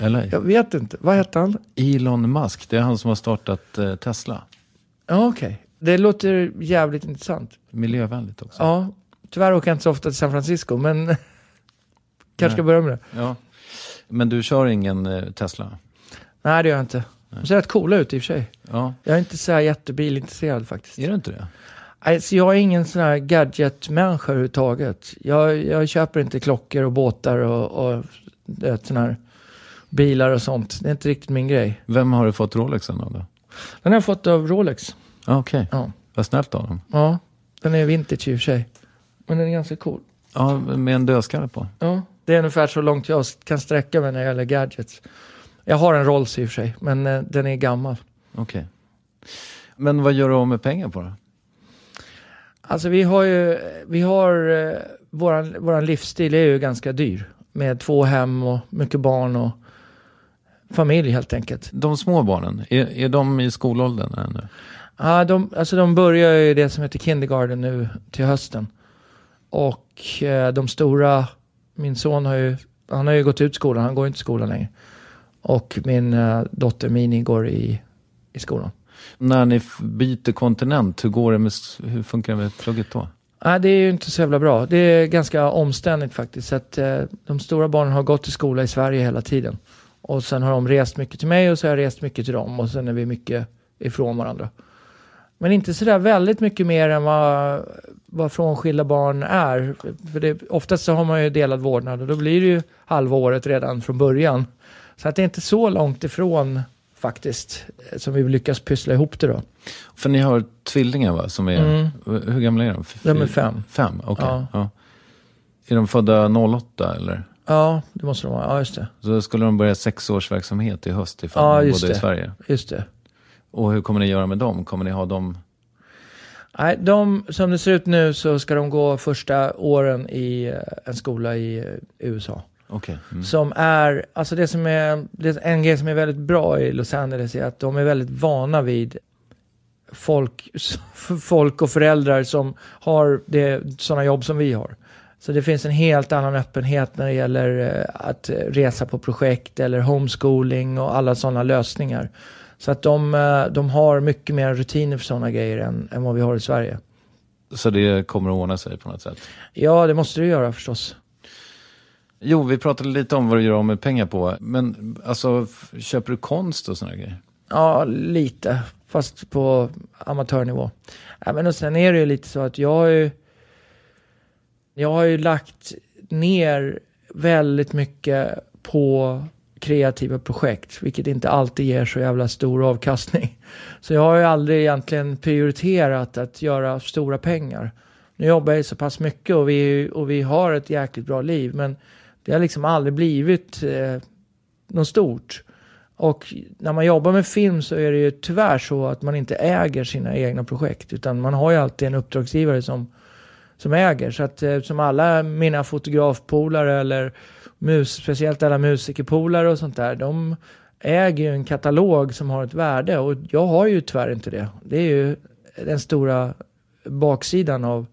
LA?
Jag vet inte. Vad hette han?
Elon Musk, det är han som har startat eh, Tesla.
Ja, okej. Det låter jävligt intressant.
Miljövänligt också.
Ja, tyvärr åker jag inte så ofta till San Francisco, men *laughs* kanske ska börja med det.
Ja. Men du kör ingen eh, Tesla?
Nej, det gör jag inte. De ser rätt coola ut i och för sig.
Ja,
Jag är inte så här jättebilintresserad faktiskt.
är du inte det?
Alltså, jag är ingen sån här gadget-människa överhuvudtaget. Jag, jag köper inte klockor och båtar och, och du vet, här bilar och sånt. Det är inte riktigt min grej.
Vem har du fått Rolexen av då?
Den har jag fått av Rolex.
Ah, Okej,
Ja.
vad snällt av dem.
ja, den är vintage i och för sig. Men den är ganska cool.
Ja, med en dödskalle på.
Ja, det är ungefär så långt jag kan sträcka mig när det gäller gadgets. Jag har en Rolls i och för sig, men eh, den är gammal.
Okej. Men vad gör du av med pengar på då?
Alltså vi har ju, vi har, eh, våran, våran livsstil är ju ganska dyr. Med två hem och mycket barn och familj helt enkelt.
De små barnen, är, är de i skolåldern ännu?
Ja, de, alltså de börjar ju det som heter kindergarten nu till hösten. Och eh, de stora, min son har ju, han har ju gått ut skolan, han går inte i skolan längre. Och min eh, dotter Mini går i, i skolan.
När ni byter kontinent, hur, går det med, hur funkar det med plugget då?
Nej, det är ju inte så jävla bra. Det är ganska omständigt faktiskt. Så att, eh, de stora barnen har gått i skola i Sverige hela tiden. Och sen har de rest mycket till mig och så har jag rest mycket till dem. Och sen är vi mycket ifrån varandra. Men inte sådär väldigt mycket mer än vad, vad frånskilda barn är. För det, oftast så har man ju delad vårdnad och då blir det ju halva året redan från början. Så att det är inte så långt ifrån faktiskt som vi lyckas pyssla ihop det då.
För ni har tvillingar va? Som är,
Mm.
Hur gamla är de? F-
De är fem.
Fem, okej.
Ja.
Ja. Är de födda 08 eller?
Ja, det måste de vara. Ja, just det.
Så skulle de börja sexårsverksamhet i höst ifall
Ja, just
bodde i. Sverige.
Just det.
Och hur kommer ni göra med dem? Kommer ni ha dem?
Nej, de, som det ser ut nu så ska de gå första åren i eh, en skola i eh, USA.
Okej. Mm.
Som är, alltså det som är, det en grej som är väldigt bra i Los Angeles är att de är väldigt vana vid folk, *laughs* folk och föräldrar som har det, sådana jobb som vi har. Så det finns en helt annan öppenhet när det gäller eh, att eh, resa på projekt eller homeschooling och alla sådana lösningar. Så att de, eh, de har mycket mer rutiner för sådana grejer än, än vad vi har i Sverige.
Så det kommer att ordna sig på något sätt?
Ja, det måste du göra förstås.
Jo, vi pratade lite om vad du gör av med pengar på. Men alltså, köper du konst och sådana grejer?
Ja, lite. Fast på amatörnivå. Ja, men och sen är det ju lite så att jag har ju... Jag har ju lagt ner väldigt mycket på kreativa projekt, vilket inte alltid ger så jävla stor avkastning. Så jag har ju aldrig egentligen prioriterat att göra stora pengar. Nu jobbar jag ju så pass mycket och vi, och vi har ett jäkligt bra liv, men det har liksom aldrig blivit eh, något stort. Och när man jobbar med film så är det ju tyvärr så att man inte äger sina egna projekt. Utan man har ju alltid en uppdragsgivare som, som äger. Så att eh, som alla mina fotografpolare eller mus, speciellt alla musikerpolare och sånt där. De äger ju en katalog som har ett värde. Och jag har ju tyvärr inte det. Det är ju den stora baksidan av...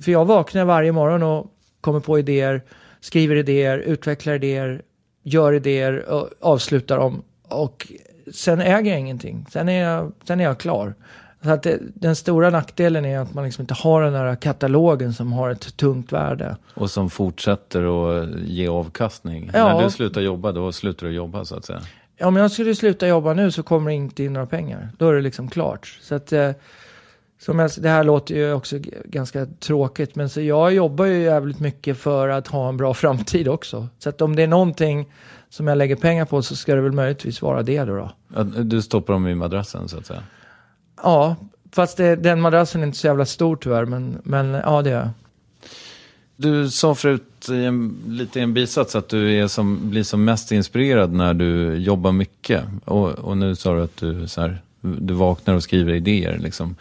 För jag vaknar varje morgon och kommer på idéer, skriver idéer, utvecklar idéer, gör idéer och avslutar dem. Och sen äger jag ingenting. Sen är jag, sen är jag klar. Så att det, den stora nackdelen är att man liksom inte har den där katalogen som har ett tungt värde.
Och som fortsätter att ge avkastning.
Ja.
När du slutar jobba, då slutar du jobba så att säga.
Om jag skulle sluta jobba nu så kommer det inte in några pengar. Då är det liksom klart. Så att, eh, som jag, det här låter ju också ganska tråkigt, men så jag jobbar ju jävligt mycket för att ha en bra framtid också. Så att om det är någonting som jag lägger pengar på så ska det väl möjligtvis vara det då.
Du stoppar dem i madrassen så att säga.
Ja, fast det, den madrassen är inte så jävla stor tyvärr, men, men ja det är jag.
Du sa förut i en, lite i en bisats att du är som, blir som mest inspirerad när du jobbar mycket. Och, och nu sa du att du, så här, du vaknar och skriver idéer. Liksom.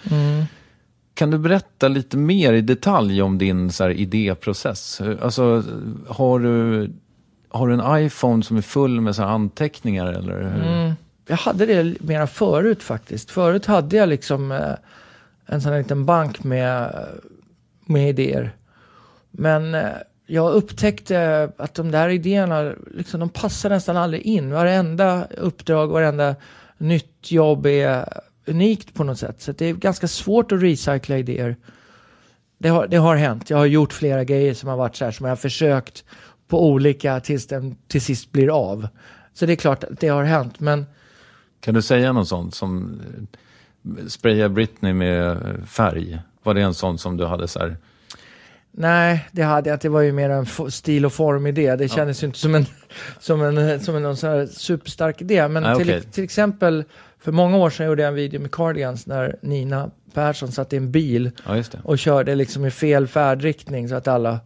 Kan du berätta lite mer i detalj om din så här, idéprocess? Alltså, har du, har du en iPhone som är full med så här, anteckningar? Eller hur?
Mm. Jag hade det mera förut faktiskt. Förut hade jag liksom eh, en sån här liten bank med, med idéer. Men eh, jag upptäckte att de där idéerna, liksom, de passar nästan aldrig in. Varenda uppdrag, varenda nytt jobb är unikt på något sätt. Så det är ganska svårt att recycla idéer. Det har, det har hänt. Jag har gjort flera grejer som har varit så här som jag har försökt på olika tills den till sist blir av. Så det är klart att det har hänt. Men
kan du säga något sånt som eh, spraya Britney med färg? Var det en sån som du hade så här?
Nej, det hade jag inte. Det var ju mer en stil och formidé. Det kändes ju inte som en, som en, som en någon sån här superstark idé. Men
Nej,
till,
okej.
till exempel, för många år sedan gjorde jag en video med Cardigans när Nina Persson satt i en bil
Ja,
och körde liksom i fel färdriktning så att alla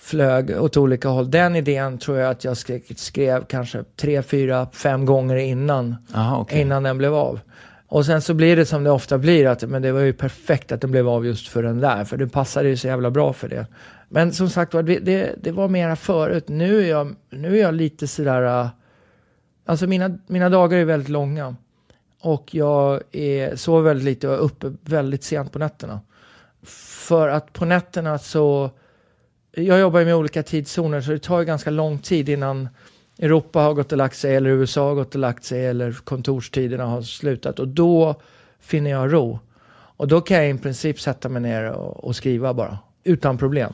flög åt olika håll. Den idén tror jag att jag skrev, skrev kanske tre, fyra, fem gånger innan,
Aha, okej.
innan den blev av. Och sen så blir det som det ofta blir, att men det var ju perfekt att den blev av just för den där, för det passade ju så jävla bra för det. Men som sagt var, det, det, det var mera förut. Nu är jag, nu är jag lite sådär, äh, alltså mina, mina dagar är väldigt långa. Och jag är, sover väldigt lite och är uppe väldigt sent på nätterna. För att på nätterna så, jag jobbar ju med olika tidszoner så det tar ju ganska lång tid innan Europa har gått och lagt sig eller USA har gått och lagt sig eller kontorstiderna har slutat och då finner jag ro. Och då kan jag i princip sätta mig ner och, och skriva bara, utan problem.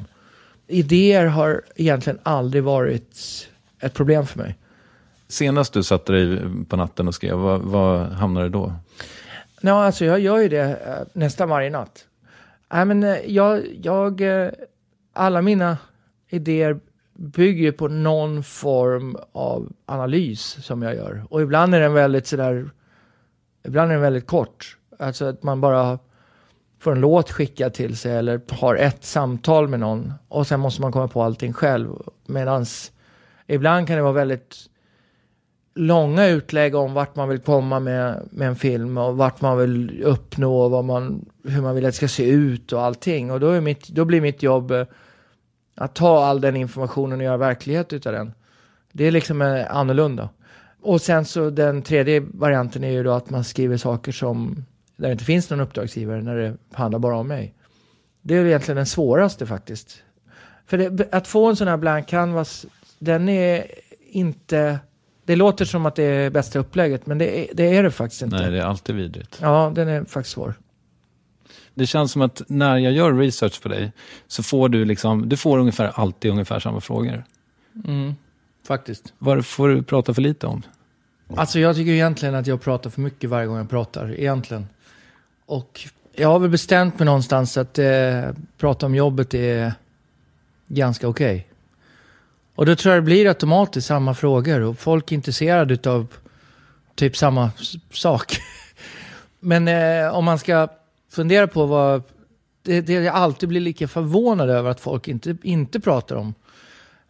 Idéer har egentligen aldrig varit ett problem för mig.
Senast du satte dig på natten och skrev, vad, vad hamnade det då?
Nej, alltså jag gör ju det eh, nästan varje natt. Nej, men eh, jag, jag, eh, alla mina idéer bygger på någon form av analys som jag gör. Och ibland är den väldigt sådär, ibland är den väldigt kort. Alltså att man bara får en låt skickad till sig eller har ett samtal med någon och sen måste man komma på allting själv. Medans ibland kan det vara väldigt långa utlägg om vart man vill komma med, med en film och vart man vill uppnå och vad man, hur man vill att det ska se ut och allting. Och då, är mitt, då blir mitt jobb eh, att ta all den informationen och göra verklighet utav den. Det är liksom eh, annorlunda. Och sen så den tredje varianten är ju då att man skriver saker som där det inte finns någon uppdragsgivare när det handlar bara om mig. Det är egentligen den svåraste faktiskt. För det, att få en sån här blank canvas, den är inte... Det låter som att det är bästa upplägget, men det är det, är det faktiskt inte.
Nej, det är alltid vidrigt.
Ja, den är faktiskt svår.
Det känns som att när jag gör research på dig så får du liksom, du får ungefär alltid ungefär samma frågor.
Faktiskt.
Vad får du prata för lite om?
Alltså jag tycker egentligen att jag pratar för mycket varje gång jag pratar, egentligen. Och jag har väl bestämt mig någonstans att eh, prata om jobbet är ganska okej. Och då tror jag det blir automatiskt samma frågor och folk är intresserade av typ samma sak. *laughs* Men eh, om man ska fundera på vad det, det jag alltid blir lika förvånad över att folk inte, inte pratar om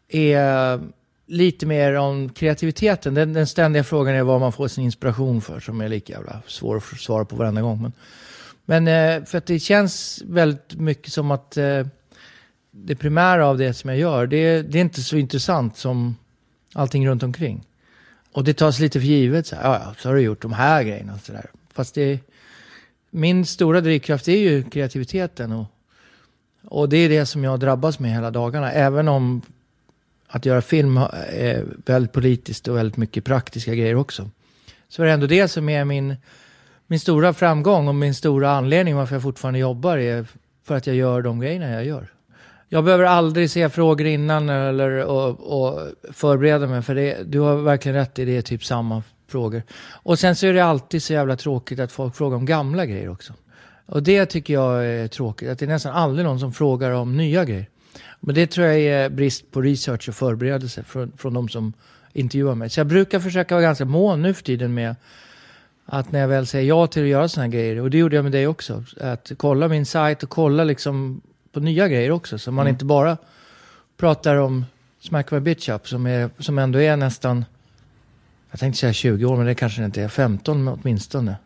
är lite mer om kreativiteten. Den, den ständiga frågan är vad man får sin inspiration för, som är lika jävla svår att svara på varenda gång. Men, men eh, för att det känns väldigt mycket som att eh, det primära av det som jag gör, det, det är inte så intressant som allting runt omkring. Och det tas lite för givet, så här, ja, så har du gjort de här grejerna och sådär. Fast det, min stora drivkraft är ju kreativiteten och, och det är det som jag drabbas med hela dagarna. Även om att göra film är väldigt politiskt och väldigt mycket praktiska grejer också. Så är det ändå det som är min, min stora framgång och min stora anledning varför jag fortfarande jobbar är för att jag gör de grejerna jag gör. Jag behöver aldrig se frågor innan eller och, och förbereda mig för det. Du har verkligen rätt i det, är typ samma frågor. Och sen så är det alltid så jävla tråkigt att folk frågar om gamla grejer också. Och det tycker jag är tråkigt, att det är nästan aldrig någon som frågar om nya grejer. Men det tror jag är brist på research och förberedelse från, från de som intervjuar mig. Så jag brukar försöka vara ganska mån nu för tiden med att när jag väl säger ja till att göra sådana här grejer, och det gjorde jag med dig också, att kolla min sajt och kolla liksom på nya grejer också. Så man
Mm.
inte bara pratar om Smack My Bitch Up som, är, som ändå är nästan, jag tänkte säga 20 år, men det kanske inte är, 15 åtminstone.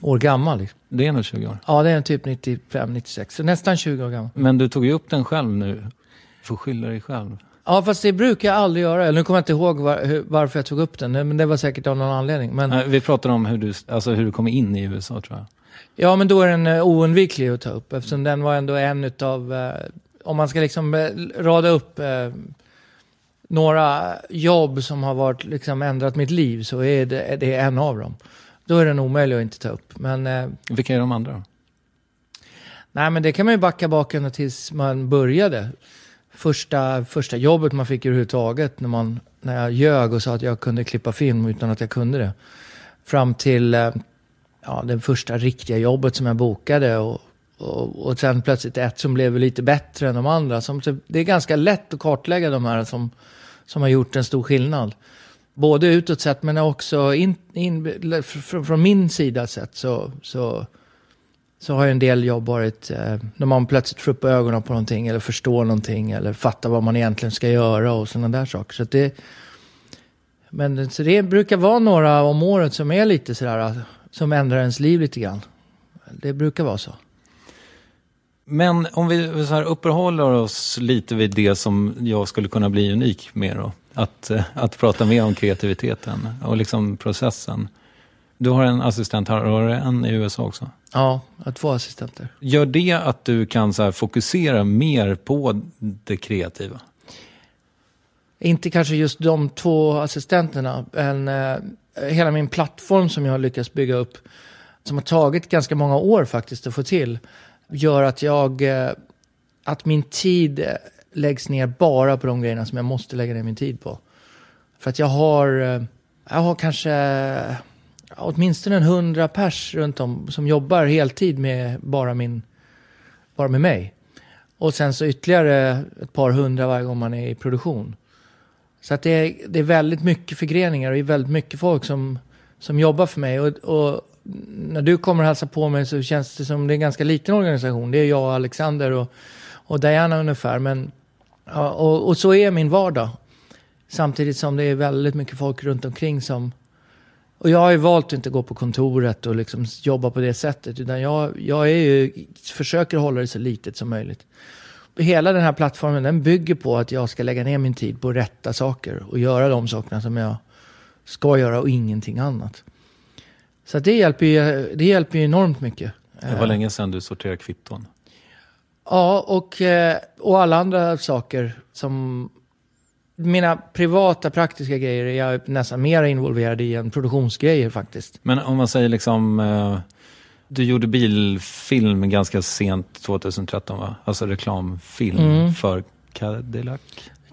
År gammal. Liksom.
Det är nog 20 år.
Ja, det är typ 95, 96, så nästan 20 år gammal.
Men du tog ju upp den själv nu. Får skylla dig själv.
Ja, fast det brukar jag aldrig göra. Eller nu kommer jag inte ihåg var, hur, varför jag tog upp den, men det var säkert av någon anledning. Men,
Nej, Vi pratade om hur du, alltså hur du kom in i USA tror jag.
Ja, men då är den eh, oundviklig att ta upp eftersom den var ändå en utav, eh, om man ska liksom eh, rada upp några jobb som har varit, liksom ändrat mitt liv så är det, är det en av dem. Då är den omöjlig att inte ta upp. Men, eh,
Vilka är de andra då?
nej, men det kan man ju backa bak ända tills man började. Första, första jobbet man fick överhuvudtaget när, man, när jag ljög och sa att jag kunde klippa film utan att jag kunde det. Fram till eh, ja, det första riktiga jobbet som jag bokade och, och, och sen plötsligt ett som blev lite bättre än de andra. Som, det är ganska lätt att kartlägga de här som, som har gjort en stor skillnad. Både utåt sett men också in, in, från, från min sida sett så, så, så har ju en del jobb varit eh, när man plötsligt får upp ögonen på någonting eller förstår någonting eller fattar vad man egentligen ska göra och sådana där saker. Så att det, men så det brukar vara några om året som är lite sådär, som ändrar ens liv lite grann. Det brukar vara så.
Men om vi så här uppehåller oss lite vid det som jag skulle kunna bli unik med då. Att, eh, att prata mer om kreativiteten och liksom processen. Du har en assistent här, har du en i USA också?
Ja, att två assistenter.
Gör det att du kan så fokusera mer på det kreativa?
Inte kanske just de två assistenterna, men eh, hela min plattform som jag har lyckats bygga upp, som har tagit ganska många år faktiskt att få till, gör att jag, eh, att min tid eh, läggs ner bara på de grejerna som jag måste lägga ner min tid på. För att jag har, eh, jag har kanske åtminstone en hundra pers runt om som jobbar heltid med bara min, bara med mig. Och sen så ytterligare ett par hundra varje gång man är i produktion. Så att det är, det är väldigt mycket förgreningar och det är väldigt mycket folk som, som jobbar för mig. Och, och när du kommer och hälsar på mig så känns det som det är en ganska liten organisation. Det är jag, Alexander och, och Diana ungefär. Men, ja, och, och så är min vardag. Samtidigt som det är väldigt mycket folk runt omkring som... Och jag har ju valt att inte gå på kontoret och liksom jobba på det sättet. Utan jag, jag är ju, försöker hålla det så litet som möjligt. Hela den här plattformen den bygger på att jag ska lägga ner min tid på rätta saker. Och göra de sakerna som jag ska göra och ingenting annat. Så det, hjälper ju, det hjälper ju enormt mycket.
Det var länge sedan du sorterade kvitton.
Ja, och, eh, och alla andra saker som... Mina privata praktiska grejer är jag nästan mer involverad i än produktionsgrejer faktiskt.
Men om man säger liksom, eh, du gjorde bilfilm ganska sent 2013 va? Alltså reklamfilm
Mm.
för Cadillac.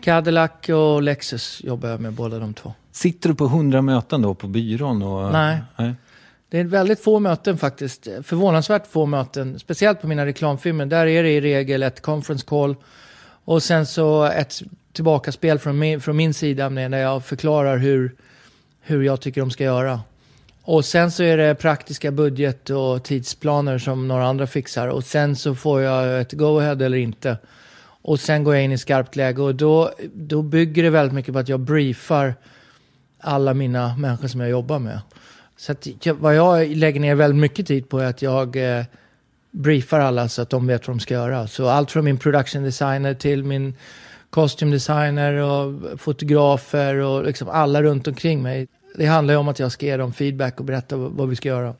Cadillac och Lexus jobbar jag med båda de två.
Sitter du på hundra möten då på byrån? Och,
Nej.
nej.
Det är väldigt få möten faktiskt. Förvånansvärt få möten. Speciellt på mina reklamfilmer. Där är det i regel ett conference call. Och sen så ett tillbakaspel från min, från min sida när jag förklarar hur, hur jag tycker de ska göra. Och sen så är det praktiska budget och tidsplaner som några andra fixar. Och sen så får jag ett go-ahead eller inte. Och sen går jag in i skarpt läge och då, då bygger det väldigt mycket på att jag briefar alla mina människor som jag jobbar med. Så att vad jag lägger ner väldigt mycket tid på är att jag eh, briefar alla så att de vet vad de ska göra. Så allt från min production designer till min costume designer och fotografer och liksom alla runt omkring mig. Det handlar ju om att jag ska ge dem feedback och berätta vad, vi ska göra.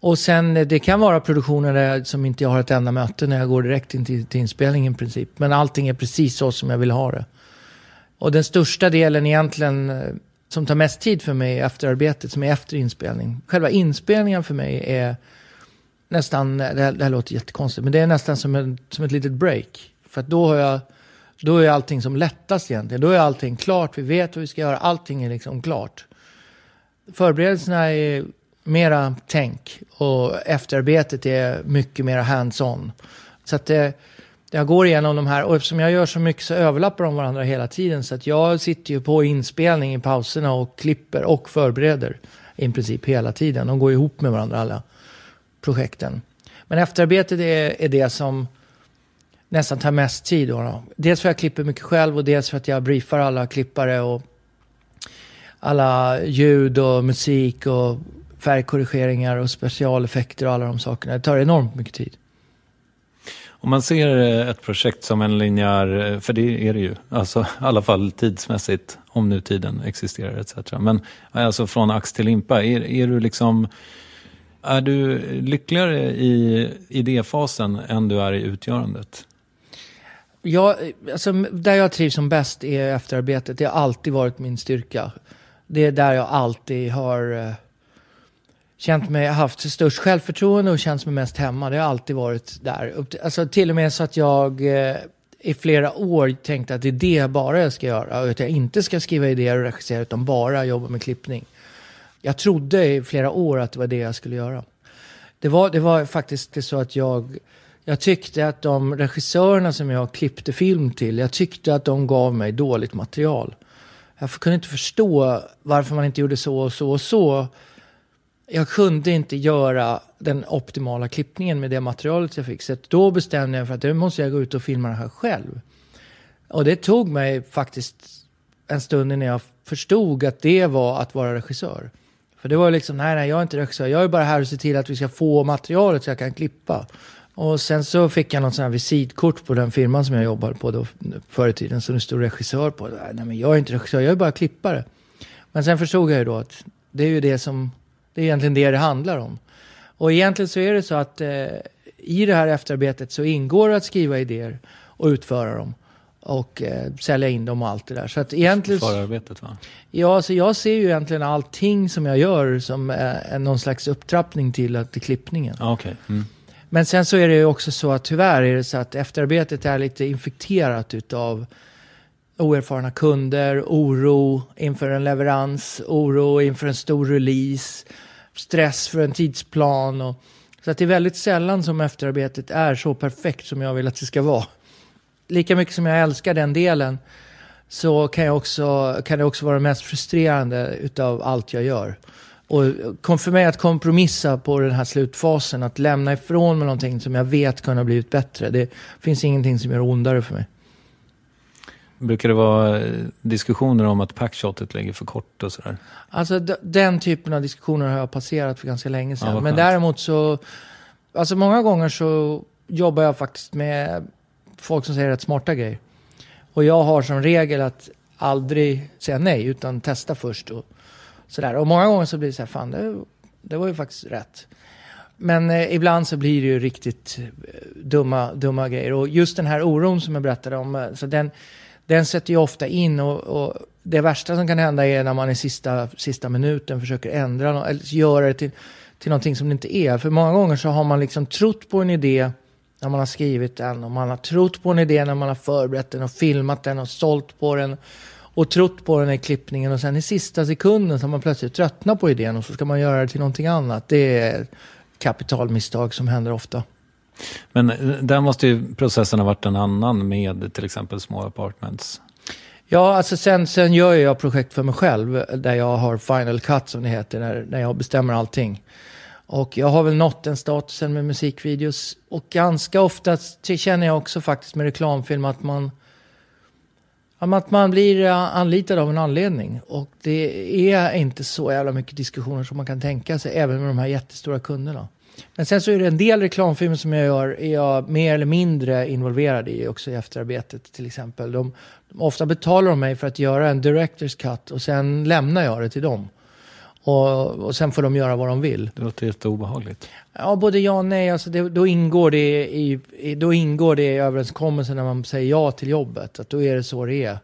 Och sen eh, det kan vara produktioner där jag, som inte jag har ett enda möte när jag går direkt in till, till inspelningen i princip. Men allting är precis så som jag vill ha det. Och den största delen egentligen, eh, som tar mest tid för mig efter efterarbetet som är efter inspelning. Själva inspelningen för mig är nästan, det här, det här låter jättekonstigt, men det är nästan som, en, som ett litet break. För att då har jag, då är allting som lättast egentligen. Då är allting klart, vi vet vad vi ska göra, allting är liksom klart. Förberedelserna är mera tänk och efterarbetet är mycket mera hands-on. Så att det, jag går igenom de här och eftersom jag gör så mycket så överlappar de varandra hela tiden. Så att jag sitter ju på inspelning i pauserna och klipper och förbereder i princip hela tiden. De går ihop med varandra alla projekten. Men efterarbetet är, är det som nästan tar mest tid. Då, då. Dels för att jag klipper mycket själv och dels för att jag briefar alla klippare och alla ljud och musik och färgkorrigeringar och specialeffekter och alla de sakerna. Det tar enormt mycket tid.
Om man ser eh, ett projekt som en linjär, eh, för det är det ju, alltså i alla fall tidsmässigt, om nu tiden existerar etc. Men alltså från ax till limpa, är, är du liksom, är du lyckligare i idéfasen än du är i utgörandet?
Ja, alltså, där jag trivs som bäst är efterarbetet. Det har alltid varit min styrka. Det är där jag alltid har eh, känt mig, haft störst självförtroende och känt mig mest hemma. Det har alltid varit där. Alltså till och med så att jag eh, i flera år tänkte att det är det bara jag ska göra. Och att jag inte ska skriva idéer och regissera utan bara jobba med klippning. Jag trodde i flera år att det var det jag skulle göra. Det var, det var faktiskt så att jag jag tyckte att de regissörerna som jag klippte film till, jag tyckte att de gav mig dåligt material. Jag kunde inte förstå varför man inte gjorde så och så och så. Jag kunde inte göra den optimala klippningen med det materialet jag fick. Så då bestämde jag för att nu måste jag gå ut och filma det här själv. Och det tog mig faktiskt en stund innan jag förstod att det var att vara regissör. För det var liksom, nej, nej, jag är inte regissör. Jag är bara här och ser till att vi ska få materialet så jag kan klippa. Och sen så fick jag något sånt här visitkort på den firman som jag jobbade på då, förr i tiden. Som det stod regissör på. Nej men jag är inte regissör, jag är bara klippare. Men sen förstod jag ju då att det är ju det som, det är egentligen det det handlar om. Och egentligen så är det så att eh, i det här efterarbetet så ingår det att skriva idéer och utföra dem. Och eh, sälja in dem och allt det där. Så att egentligen...
Förarbetet va?
Ja, så jag ser ju egentligen allting som jag gör som eh, någon slags upptrappning till, till klippningen.
Ah, okay. Mm.
Men sen så är det ju också så att tyvärr är det så att efterarbetet är lite infekterat utav oerfarna kunder, oro inför en leverans, oro inför en stor release, stress för en tidsplan. Och, så att det är väldigt sällan som efterarbetet är så perfekt som jag vill att det ska vara. Lika mycket som jag älskar den delen så kan, jag också, kan det också vara mest frustrerande utav allt jag gör. Och för mig att kompromissa på den här slutfasen, att lämna ifrån mig någonting som jag vet kunde ha blivit bättre. Det finns ingenting som gör ondare för mig.
Brukar det vara eh, diskussioner om att packshotet ligger för kort och sådär?
Alltså den typen av diskussioner har jag passerat för ganska länge sedan. Ja, Men däremot så, alltså många gånger så jobbar jag faktiskt med folk som säger rätt smarta grejer. Och jag har som regel att aldrig säga nej, utan testa först. Och, Sådär. Och många gånger så blir det så här, fan det, det var ju faktiskt rätt. Men eh, ibland så blir det ju riktigt eh, dumma, dumma grejer. Och just den här oron som jag berättade om, eh, så den, den sätter jag ofta in. Och, och, det värsta som kan hända är när man i sista, sista minuten försöker ändra något, eller göra det till, till någonting som det inte är. För många gånger så har man liksom trott på en idé när man har skrivit den och man har trott på en idé när man har förberett den och filmat den och sålt på den och trott på den i klippningen och sen i sista sekunden så har man plötsligt tröttnat på idén och så ska man göra det till någonting annat. Det är kapitalmisstag som händer ofta.
Men eh, där måste ju processen ha varit en annan med till exempel små apartments.
Ja, alltså sen, sen gör jag projekt för mig själv där jag har final cut som det heter, när, när jag bestämmer allting. Och jag har väl nått den statusen med musikvideos. Och ganska ofta känner jag också faktiskt med reklamfilm att man att man blir eh, anlitad av en anledning. Och det är inte så jävla mycket diskussioner som man kan tänka sig, även med de här jättestora kunderna. Men sen så är det en del reklamfilmer som jag gör, är jag mer eller mindre involverad i också i efterarbetet till exempel. De, ofta betalar de mig för att göra en director's cut och sen lämnar jag det till dem. Och, och sen får de göra vad de vill.
Det låter jätteobehagligt.
Ja, både ja och nej. Alltså det, då, ingår det i, i, då ingår det i överenskommelsen när man säger ja till jobbet. Att då är det så det är.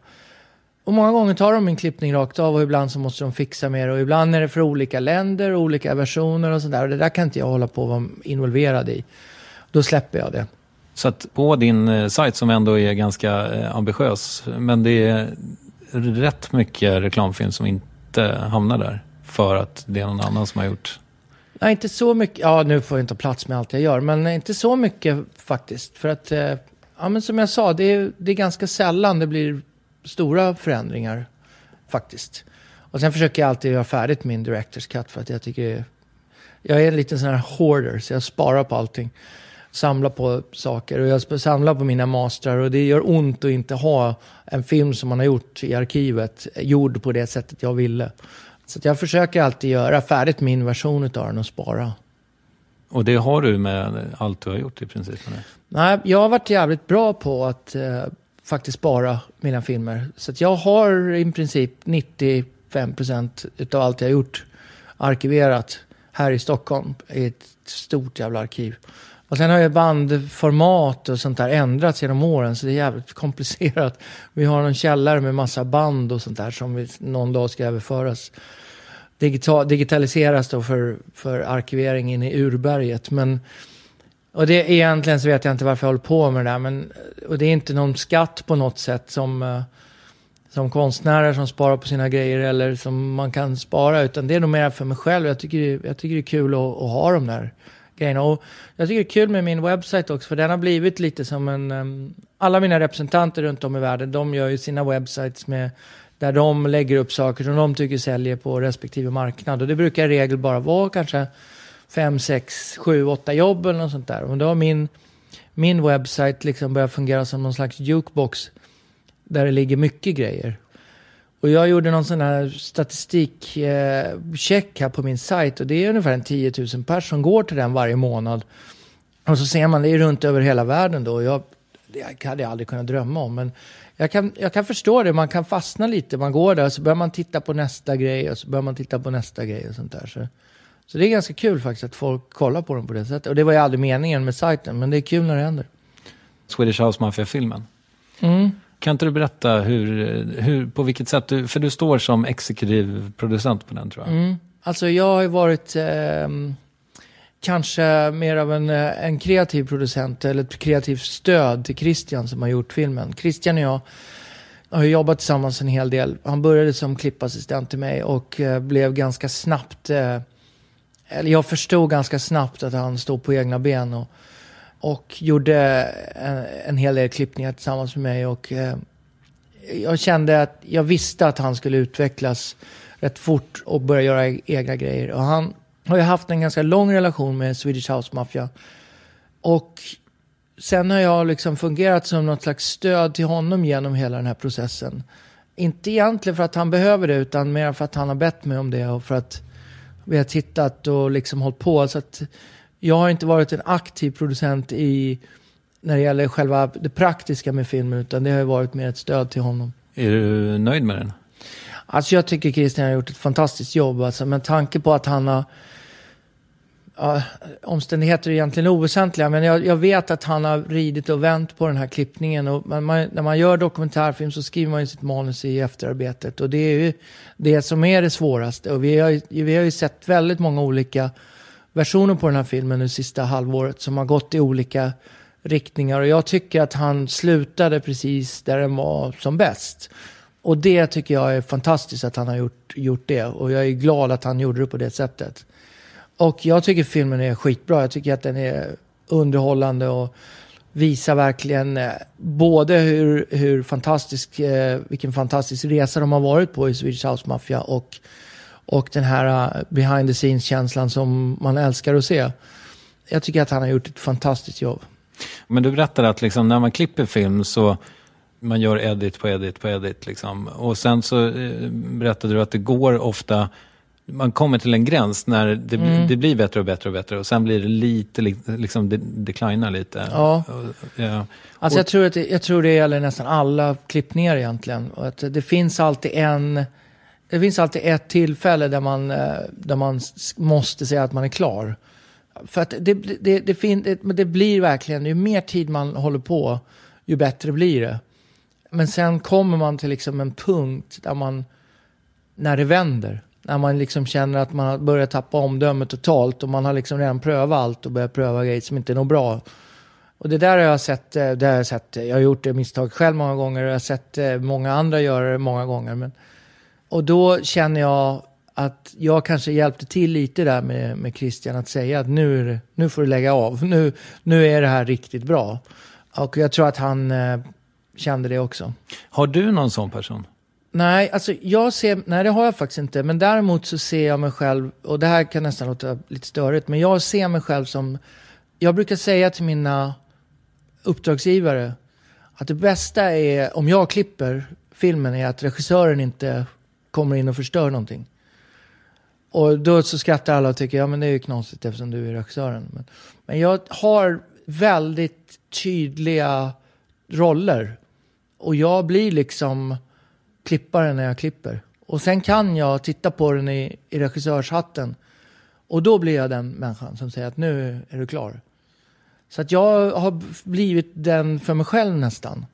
Och många gånger tar de min klippning rakt av och ibland så måste de fixa mer och ibland är det för olika länder, olika versioner och sådär. Och det där kan inte jag hålla på och vara involverad i. Då släpper jag det.
Så att på din eh, sajt som ändå är ganska eh, ambitiös, men det är rätt mycket reklamfilm som inte hamnar där för att det är någon annan som har gjort.
Nej, inte så mycket. Ja, nu får jag inte plats med allt jag gör, men inte så mycket faktiskt. För att, eh, ja men som jag sa, det är, det är ganska sällan det blir stora förändringar faktiskt. Och sen försöker jag alltid göra färdigt min Directors Cut för att jag tycker... Jag är en liten sån här hoarder, så jag sparar på allting. Samlar på saker och jag samlar på mina mastrar och det gör ont att inte ha en film som man har gjort i arkivet gjord på det sättet jag ville. Så jag försöker alltid göra färdigt min version av den och spara.
Och det har du med allt du har gjort i princip? Eller?
Nej, jag har varit jävligt bra på att eh, faktiskt bara mina filmer. Så att jag har i princip 95 procent utav allt jag har gjort arkiverat här i Stockholm i ett stort jävla arkiv. Och sen har ju bandformat och sånt där ändrats genom åren så det är jävligt komplicerat. Vi har en källare med massa band och sånt där som vi, någon dag ska överföras. Digital, digitaliseras då för, för arkivering in i urberget. Men, och det egentligen så vet jag inte varför jag håller på med det där. Men, och det är inte någon skatt på något sätt som, eh, som konstnärer som sparar på sina grejer eller som man kan spara. Utan det är nog mer för mig själv. Jag tycker, jag tycker det är kul att, att ha de där grejerna. Och jag tycker det är kul med min webbsite också, för den har blivit lite som en... Alla mina representanter runt om i världen, de gör ju sina webbsites med där de lägger upp saker som de tycker säljer på respektive marknad. Och det brukar i regel bara vara kanske fem, sex, sju, åtta jobb eller något sånt där. Och då har min, min webbsajt liksom börjat fungera som någon slags jukebox där det ligger mycket grejer. Och jag gjorde någon sån här statistikcheck eh, här på min sajt och det är ungefär en 10 000 pers som går till den varje månad. Och så ser man, det är runt över hela världen då. Jag, det hade jag aldrig kunnat drömma om. Men jag kan, jag kan förstå det, man kan fastna lite. Man går där och så börjar man titta på nästa grej och så börjar man titta på nästa grej och sånt där. Så, så det är ganska kul faktiskt att folk kollar på dem på det sättet. Och det var ju aldrig meningen med sajten, men det är kul när det händer.
Swedish House Mafia-filmen.
Mm.
Kan inte du berätta hur, hur, på vilket sätt du, för du står som exekutiv producent på den tror jag.
Mm. Alltså jag har ju varit eh, kanske mer av en, eh, en kreativ producent eller ett kreativt stöd till Christian som har gjort filmen. Christian och jag har jobbat tillsammans en hel del. Han började som klippassistent till mig och eh, blev ganska snabbt, eh, eller jag förstod ganska snabbt att han stod på egna ben och, och gjorde en, en hel del klippningar tillsammans med mig. Och, eh, jag kände att jag visste att han skulle utvecklas rätt fort och börja göra e-, egna grejer. Och han har ju haft en ganska lång relation med Swedish House Mafia. Och sen har jag liksom fungerat som något slags stöd till honom genom hela den här processen. Inte egentligen för att han behöver det, utan mer för att han har bett mig om det och för att vi har tittat och liksom hållit på. Så att jag har inte varit en aktiv producent i, när det gäller själva det praktiska med filmen, utan det har varit mer ett stöd till honom.
Är du nöjd med den?
Alltså jag tycker Christian har gjort ett fantastiskt jobb. Alltså, med tanke på att han har... Ja, omständigheter är egentligen oväsentliga, men jag, jag, vet att han har ridit och vänt på den här klippningen. Och man, man, när man gör dokumentärfilm så skriver man ju sitt manus i efterarbetet. Och det är ju det som är det svåraste. Och vi har, vi har ju sett väldigt många olika versioner på den här filmen det sista halvåret som har gått i olika riktningar. Och jag tycker att han slutade precis där den var som bäst. Och det tycker jag är fantastiskt att han har gjort, gjort det. Och jag är glad att han gjorde det på det sättet. Och jag tycker filmen är skitbra. Jag tycker att den är underhållande och visar verkligen eh, både hur, hur fantastisk, eh, vilken fantastisk resa de har varit på i Swedish House Mafia och, och den här eh, behind the scenes-känslan som man älskar att se. Jag tycker att han har gjort ett fantastiskt jobb.
Men du berättade att liksom, när man klipper film så man gör edit på edit på edit. Liksom. Och sen så berättade du att det går ofta, man kommer till en gräns när det, mm. det blir bättre och bättre och bättre och sen blir det lite, liksom det declinar lite.
Ja. ja. Alltså jag tror, att det, jag tror det gäller nästan alla klippningar egentligen. Och att det finns alltid en, det finns alltid ett tillfälle där man, eh, där man måste säga att man är klar. För att det, det, det, fin, det, det blir verkligen, ju mer tid man håller på, ju bättre blir det. Men sen kommer man till liksom en punkt där man, när det vänder, när man liksom känner att man har börjat tappa omdömet totalt och man har liksom redan prövat allt och börjat pröva grejer som inte är något bra. Och det där har jag sett, eh, det har jag sett, jag har gjort det misstag själv många gånger och jag har sett eh, många andra göra det många gånger. Men, och då känner jag att jag kanske hjälpte till lite där med, med Christian att säga att nu, nu får du lägga av, *laughs* nu, nu är det här riktigt bra. Och jag tror att han eh, kände det också.
Har du någon sån person?
Nej, alltså jag ser, nej det har jag faktiskt inte. Men däremot så ser jag mig själv, och det här kan nästan låta lite störigt, men jag ser mig själv som, jag brukar säga till mina uppdragsgivare att det bästa är, om jag klipper filmen, är att regissören inte kommer in och förstör någonting. Och då så skrattar alla och tycker, ja men det är ju knasigt eftersom du är regissören. Men, men jag har väldigt tydliga roller. Och jag blir liksom klippa den när jag klipper. Och sen kan jag titta på den i, i regissörshatten. Och då blir jag den människan som säger att nu är du klar. Så att jag har blivit den för mig själv nästan.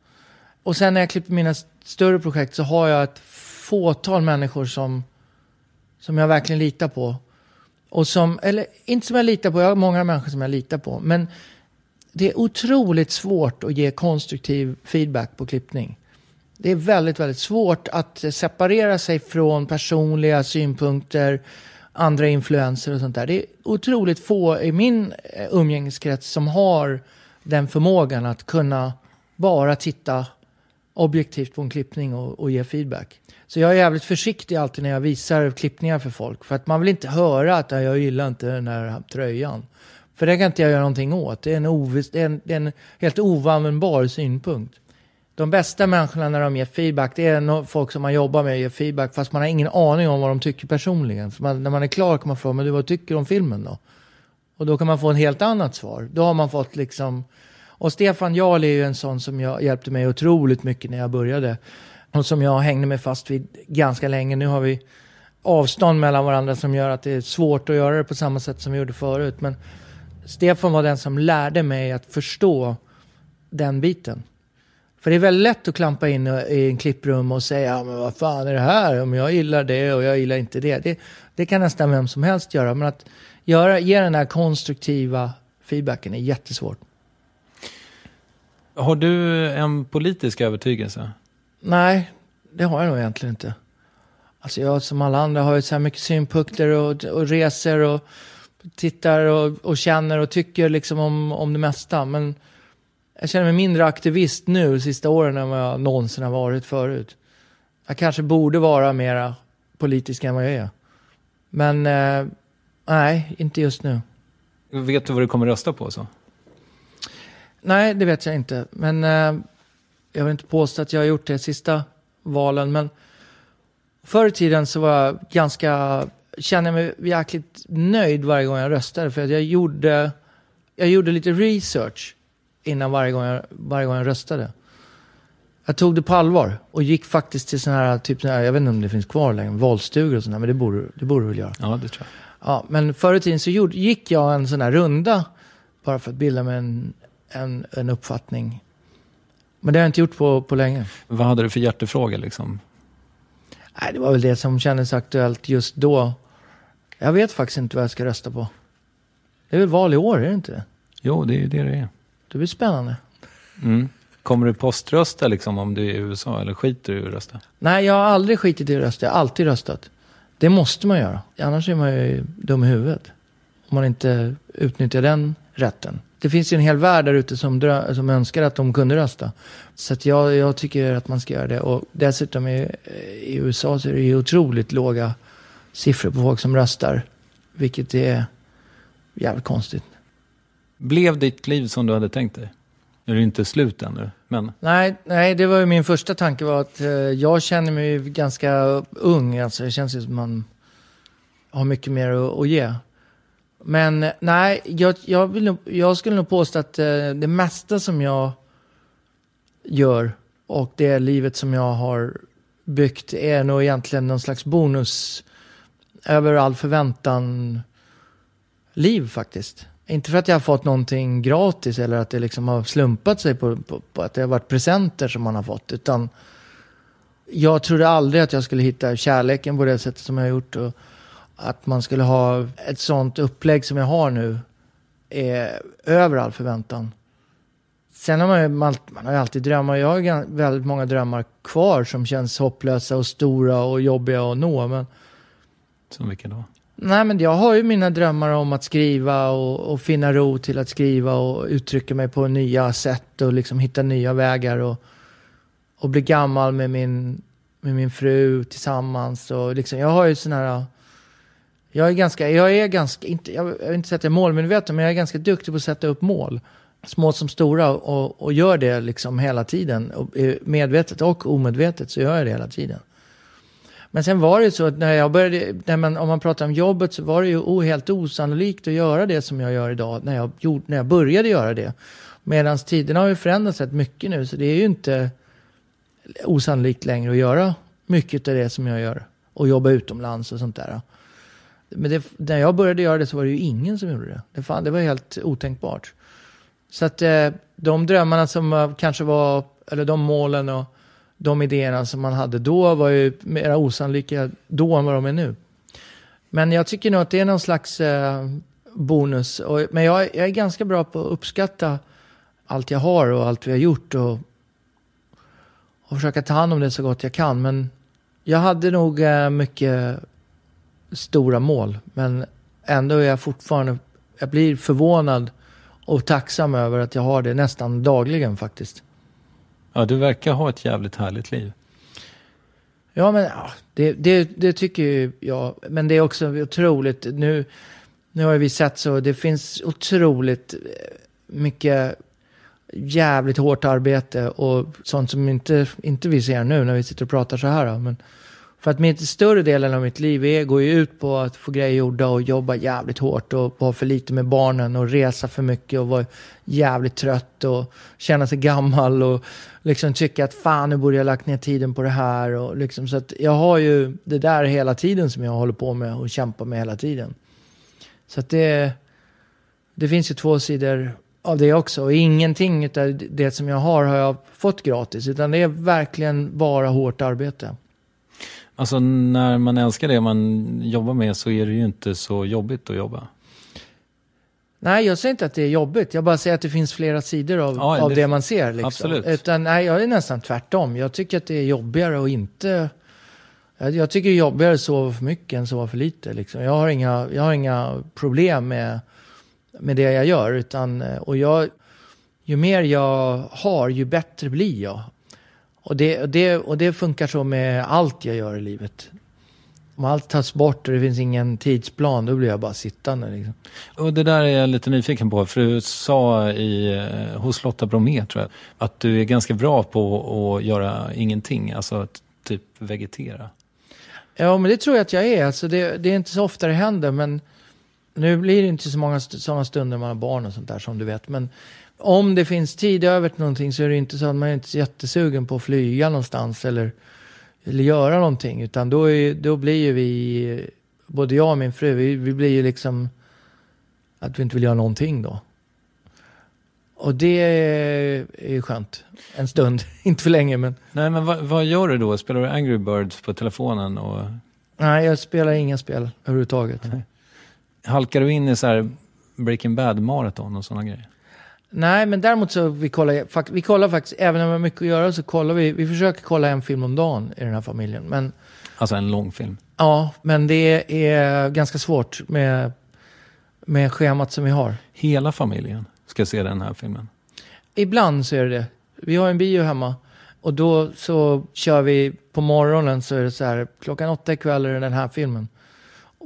Och sen när jag klipper mina större projekt så har jag ett fåtal människor som, som jag verkligen litar på. Och som, eller inte som jag litar på, jag har många människor som jag litar på. Men det är otroligt svårt att ge konstruktiv feedback på klippning. Det är väldigt, väldigt svårt att separera sig från personliga synpunkter, andra influenser och sånt där. Det är otroligt få i min eh, umgängeskrets som har den förmågan att kunna bara titta objektivt på en klippning och, och ge feedback. Så jag är jävligt försiktig alltid när jag visar klippningar för folk. För att man vill inte höra att jag gillar inte den här tröjan. För det kan inte jag göra någonting åt. Det är en, ovis, det är en, det är en helt oanvändbar synpunkt. De bästa människorna när de ger feedback, det är folk som man jobbar med och ger feedback, fast man har ingen aning om vad de tycker personligen. För man, när man är klar kan man fråga, men du, vad tycker du om filmen då? Och då kan man få en helt annat svar. Då har man fått liksom... Och Stefan Jarl är ju en sån som jag hjälpte mig otroligt mycket när jag började. Och som jag hängde mig fast vid ganska länge. Nu har vi avstånd mellan varandra som gör att det är svårt att göra det på samma sätt som vi gjorde förut. Men Stefan var den som lärde mig att förstå den biten. För det är väldigt lätt att klampa in i en klipprum och säga, men vad fan är det här? Om jag gillar det och jag gillar inte det. Det, det kan nästan vem som helst göra. Men att göra, ge den här konstruktiva feedbacken är jättesvårt.
Har du en politisk övertygelse?
Nej, det har jag nog egentligen inte. Alltså jag som alla andra har ju så här mycket synpunkter och, och reser och tittar och, och känner och tycker liksom om, om det mesta. Men jag känner mig mindre aktivist nu sista åren än vad jag någonsin har varit förut. Jag kanske borde vara mera politisk än vad jag är. Men eh, nej, inte just nu.
Vet du vad du kommer rösta på så?
Nej, det vet jag inte. Men eh, jag vill inte påstå att jag har gjort det sista valen. Men förr i tiden så var jag ganska, kände jag mig jäkligt nöjd varje gång jag röstade. För att jag gjorde, jag gjorde lite research innan varje gång, jag, varje gång jag röstade. Jag tog det på allvar och gick faktiskt till sådana här, typ, jag vet inte om det finns kvar längre, våldsstugor och sådär, men det borde, det borde väl göra.
Ja, det tror jag.
Ja, men förr i tiden så gjorde, gick jag en sån här runda bara för att bilda mig en, en, en uppfattning. Men det har jag inte gjort på, på länge.
Vad hade du för hjärtefråga liksom?
Nej, det var väl det som kändes aktuellt just då. Jag vet faktiskt inte vad jag ska rösta på. Det är väl val i år, är det inte?
Jo, det är ju det det är.
Det blir spännande.
Mm. Kommer du poströsta liksom om du är i USA eller skiter du i att rösta?
Nej, jag har aldrig skitit i att rösta. Jag har alltid röstat. Det måste man göra. Annars är man ju dum i huvudet. Om man inte utnyttjar den rätten. Det finns ju en hel värld där ute som, drö- som önskar att de kunde rösta. Så jag, jag tycker att man ska göra det. Och dessutom i, i USA så är det ju otroligt låga siffror på folk som röstar. Vilket är jävligt konstigt.
Blev ditt liv som du hade tänkt dig? Nu är det inte slut ännu, men...
Nej, nej, det var ju min första tanke var att eh, jag känner mig ganska ung. Alltså, det känns ju som man har mycket mer att, att ge. Men nej, jag, jag, vill jag skulle nog påstå att eh, det mesta som jag gör och det livet som jag har byggt är nog egentligen någon slags bonus över all förväntan liv faktiskt. Inte för att jag har fått någonting gratis eller att det liksom har slumpat sig på, på, på att det har varit presenter som man har fått. Utan jag trodde aldrig att jag skulle hitta kärleken på det sättet som jag har gjort. Och att man skulle ha ett sånt upplägg som jag har nu är över all förväntan. Sen har man ju, man, man har ju alltid drömmar. Jag har väldigt många drömmar kvar som känns hopplösa och stora och jobbiga att nå. Men
Som vilken då?
Nej, men jag har ju mina drömmar om att skriva och, och finna ro till att skriva och uttrycka mig på nya sätt och liksom hitta nya vägar och, och bli gammal med min, med min fru tillsammans. Och liksom, jag har ju sån här... Jag är ganska, jag är ganska, inte, jag vill inte säga att jag är målmedveten, men jag är ganska duktig på att sätta upp mål. Små som stora och, och gör det liksom hela tiden. Och, eh, medvetet och omedvetet så gör jag det hela tiden. Men sen var det ju så att när jag började, när man, om man pratar om jobbet så var det ju helt osannolikt att göra det som jag gör idag när jag, gjorde, när jag började göra det. Medan tiderna har ju förändrats rätt mycket nu så det är ju inte osannolikt längre att göra mycket av det som jag gör. Och jobba utomlands och sånt där. Men det, när jag började göra det så var det ju ingen som gjorde det. Det, fan, det var helt otänkbart. Så att eh, de drömmarna som eh, kanske var, eller de målen och de idéerna som man hade då var ju mer osannolika då än vad de är nu. Men jag tycker nog att det är någon slags eh, bonus. Och, men jag, jag är ganska bra på att uppskatta allt jag har och allt vi har gjort och, och försöka ta hand om det så gott jag kan. Men jag hade nog eh, mycket stora mål. Men ändå är jag fortfarande, jag blir förvånad och tacksam över att jag har det nästan dagligen faktiskt.
Ja, du verkar ha ett jävligt härligt liv.
Ja, men ja, det, det, det tycker jag. Men det är också otroligt. Nu, nu har vi sett så. Det finns otroligt mycket jävligt hårt arbete och sånt som inte, inte vi ser nu när vi sitter och pratar så här. Men för att mitt större delen av mitt liv är, går ju ut på att få grejer gjorda och jobba jävligt hårt och vara för lite med barnen och resa för mycket och vara jävligt trött och känna sig gammal och liksom tycka att fan nu borde jag lagt ner tiden på det här och liksom så att jag har ju det där hela tiden som jag håller på med och kämpar med hela tiden. Så att det, det finns ju två sidor av det också och ingenting av det som jag har har jag fått gratis utan det är verkligen bara hårt arbete.
Alltså när man älskar det man jobbar med så är det ju inte så jobbigt att jobba.
Nej, jag säger inte att det är jobbigt. Jag bara säger att det finns flera sidor av,
Ja,
av
det-
det, man ser. Liksom.
absolut.
Utan, nej, jag är nästan tvärtom. Jag tycker att det är jobbigare att inte... Jag, jag tycker det är jobbigare att sova för mycket än att sova för lite. Liksom. Jag, har inga, jag har inga problem med, med det jag gör. Utan, och jag, ju mer jag har, ju bättre blir jag. Och det, och, det, och det funkar så med allt jag gör i livet. Om allt tas bort och det finns ingen tidsplan, då blir jag bara sittande. Liksom.
Och det där är jag lite nyfiken på, för du sa i, eh, hos Lotta Bromé tror jag, att du är ganska bra på att göra ingenting, alltså att typ vegetera.
Ja, men det tror jag att jag är. Alltså det, det är inte så ofta det händer, men nu blir det inte så många st- sådana stunder man har barn och sånt där som du vet. Men om det finns tid över till någonting så är det inte så att man är inte jättesugen på att flyga någonstans eller, eller göra någonting. Utan då, är, då blir ju vi, både jag och min fru, vi, vi blir ju liksom att vi inte vill göra någonting då. Och det är ju skönt. En stund, *laughs* inte för länge men.
Nej, men vad, vad gör du då? Spelar du Angry Birds på telefonen och
Nej, jag spelar inga spel överhuvudtaget.
halkar du in i så här Breaking Bad-maraton och sådana grejer?
Nej, men däremot så vi kollar, vi kollar faktiskt, även om vi har mycket att göra så kollar vi, vi försöker kolla en film om dagen i den här familjen. Men
Alltså en lång film.
ja, men det är ganska svårt med, med schemat som vi har.
Hela familjen ska se den här filmen.
Ibland så är det det. Vi har en bio hemma och då så kör vi på morgonen så är det så här, klockan åtta ikväll är det den här filmen.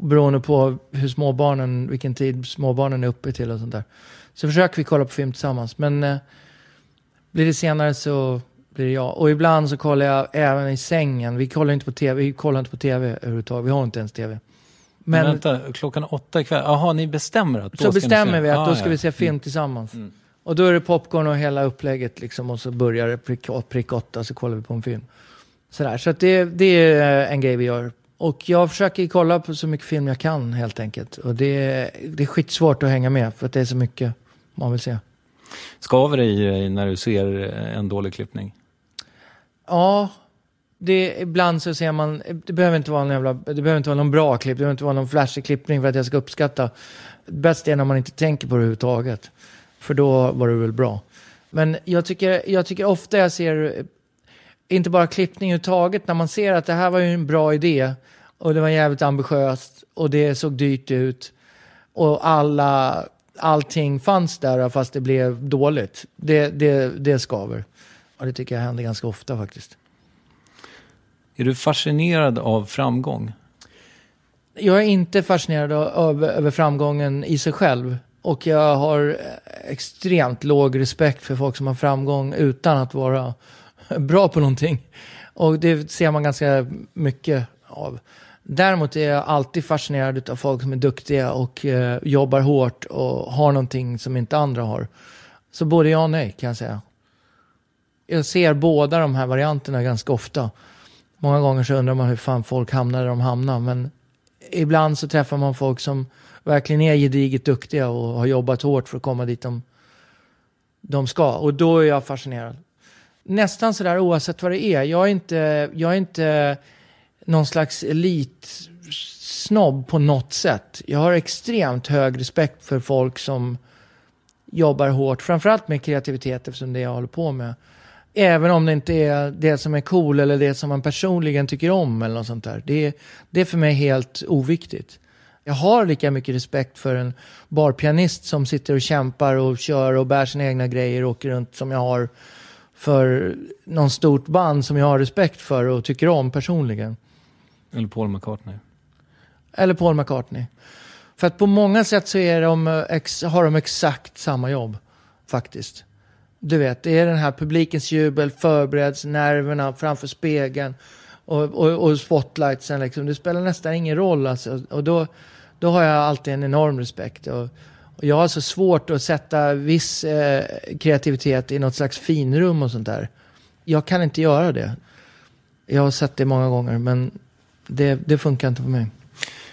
Beroende på hur småbarnen, vilken tid småbarnen är uppe till och sånt där. Så försöker vi kolla på film tillsammans. Men eh, blir det senare så blir det jag. Och ibland så kollar jag även i sängen. Vi kollar inte på tv, vi kollar inte på tv överhuvudtaget. Vi har inte ens tv.
Men,
Men
vänta, klockan åtta ikväll. Jaha, ni bestämmer att då
så bestämmer vi att
Ah,
då ska
ja.
vi se film tillsammans. Och då är det popcorn och hela upplägget liksom. Och så börjar det prick, prick åtta så kollar vi på en film. Sådär. Så att det, det är en grej vi gör Och jag försöker kolla på så mycket film jag kan helt enkelt. Och det, det är skitsvårt att hänga med för att det är så mycket man vill se.
Skaver det i dig när du ser en dålig klippning?
Ja, det, ibland så ser man, det behöver inte vara någon jävla, det behöver inte vara någon bra klipp, det behöver inte vara någon flashig klippning för att jag ska uppskatta. Bäst är när man inte tänker på det överhuvudtaget. För då var det väl bra. Men jag tycker, jag tycker ofta jag ser, inte bara klippning överhuvudtaget, när man ser att det här var ju en bra idé och det var jävligt ambitiöst och det såg dyrt ut och alla, allting fanns där fast det blev dåligt. Det, det, det skaver. Och det tycker jag händer ganska ofta faktiskt.
Är du fascinerad av framgång?
Jag är inte fascinerad av, över framgången i sig själv. Och jag har extremt låg respekt för folk som har framgång utan att vara *laughs* bra på någonting. Och det ser man ganska mycket av. Däremot är jag alltid fascinerad av folk som är duktiga och eh, jobbar hårt och har någonting som inte andra har. Så både ja och nej kan jag säga. Jag ser båda de här varianterna ganska ofta. Många gånger så undrar man hur fan folk hamnar där de hamnar. Men ibland så träffar man folk som verkligen är gediget duktiga och har jobbat hårt för att komma dit de, de ska. Och då är jag fascinerad. Nästan sådär oavsett vad det är. Jag är inte, jag är inte någon slags elitsnobb på något sätt. Jag har extremt hög respekt för folk som jobbar hårt, framförallt med kreativitet eftersom det är jag håller på med. Även om det inte är det som är cool eller det som man personligen tycker om eller något sånt där. Det, det är för mig helt oviktigt. Jag har lika mycket respekt för en barpianist som sitter och kämpar och kör och bär sina egna grejer och åker runt som jag har för någon stort band som jag har respekt för och tycker om personligen.
Eller Paul McCartney.
Eller Paul McCartney. För att på många sätt så är de, har de exakt samma jobb, faktiskt. Du vet, det är den här publikens jubel, förbereds, nerverna framför spegeln och, och, och spotlightsen. Liksom. Det spelar nästan ingen roll. Alltså. Och då, då har jag alltid en enorm respekt. Och, och jag har så svårt att sätta viss eh, kreativitet i något slags finrum och sånt där. Jag kan inte göra det. Jag har sett det många gånger, men det, det funkar inte på mig.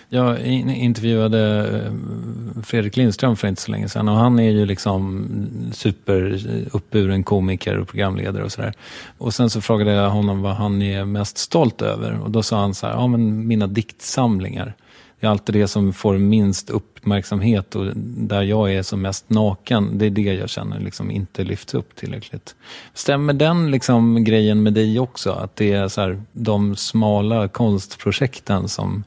Jag intervjuade eh, Fredrik Lindström för inte så länge sedan och han är ju liksom superuppburen eh, komiker och programledare och sådär. Och sen så frågade jag honom vad han är mest stolt över och då sa han så här, ja men mina diktsamlingar. Det är alltid det som får minst uppmärksamhet och där jag är som mest naken. Det är det jag känner liksom inte lyfts upp tillräckligt. Stämmer den liksom grejen med dig också? Att det är så här, de smala konstprojekten som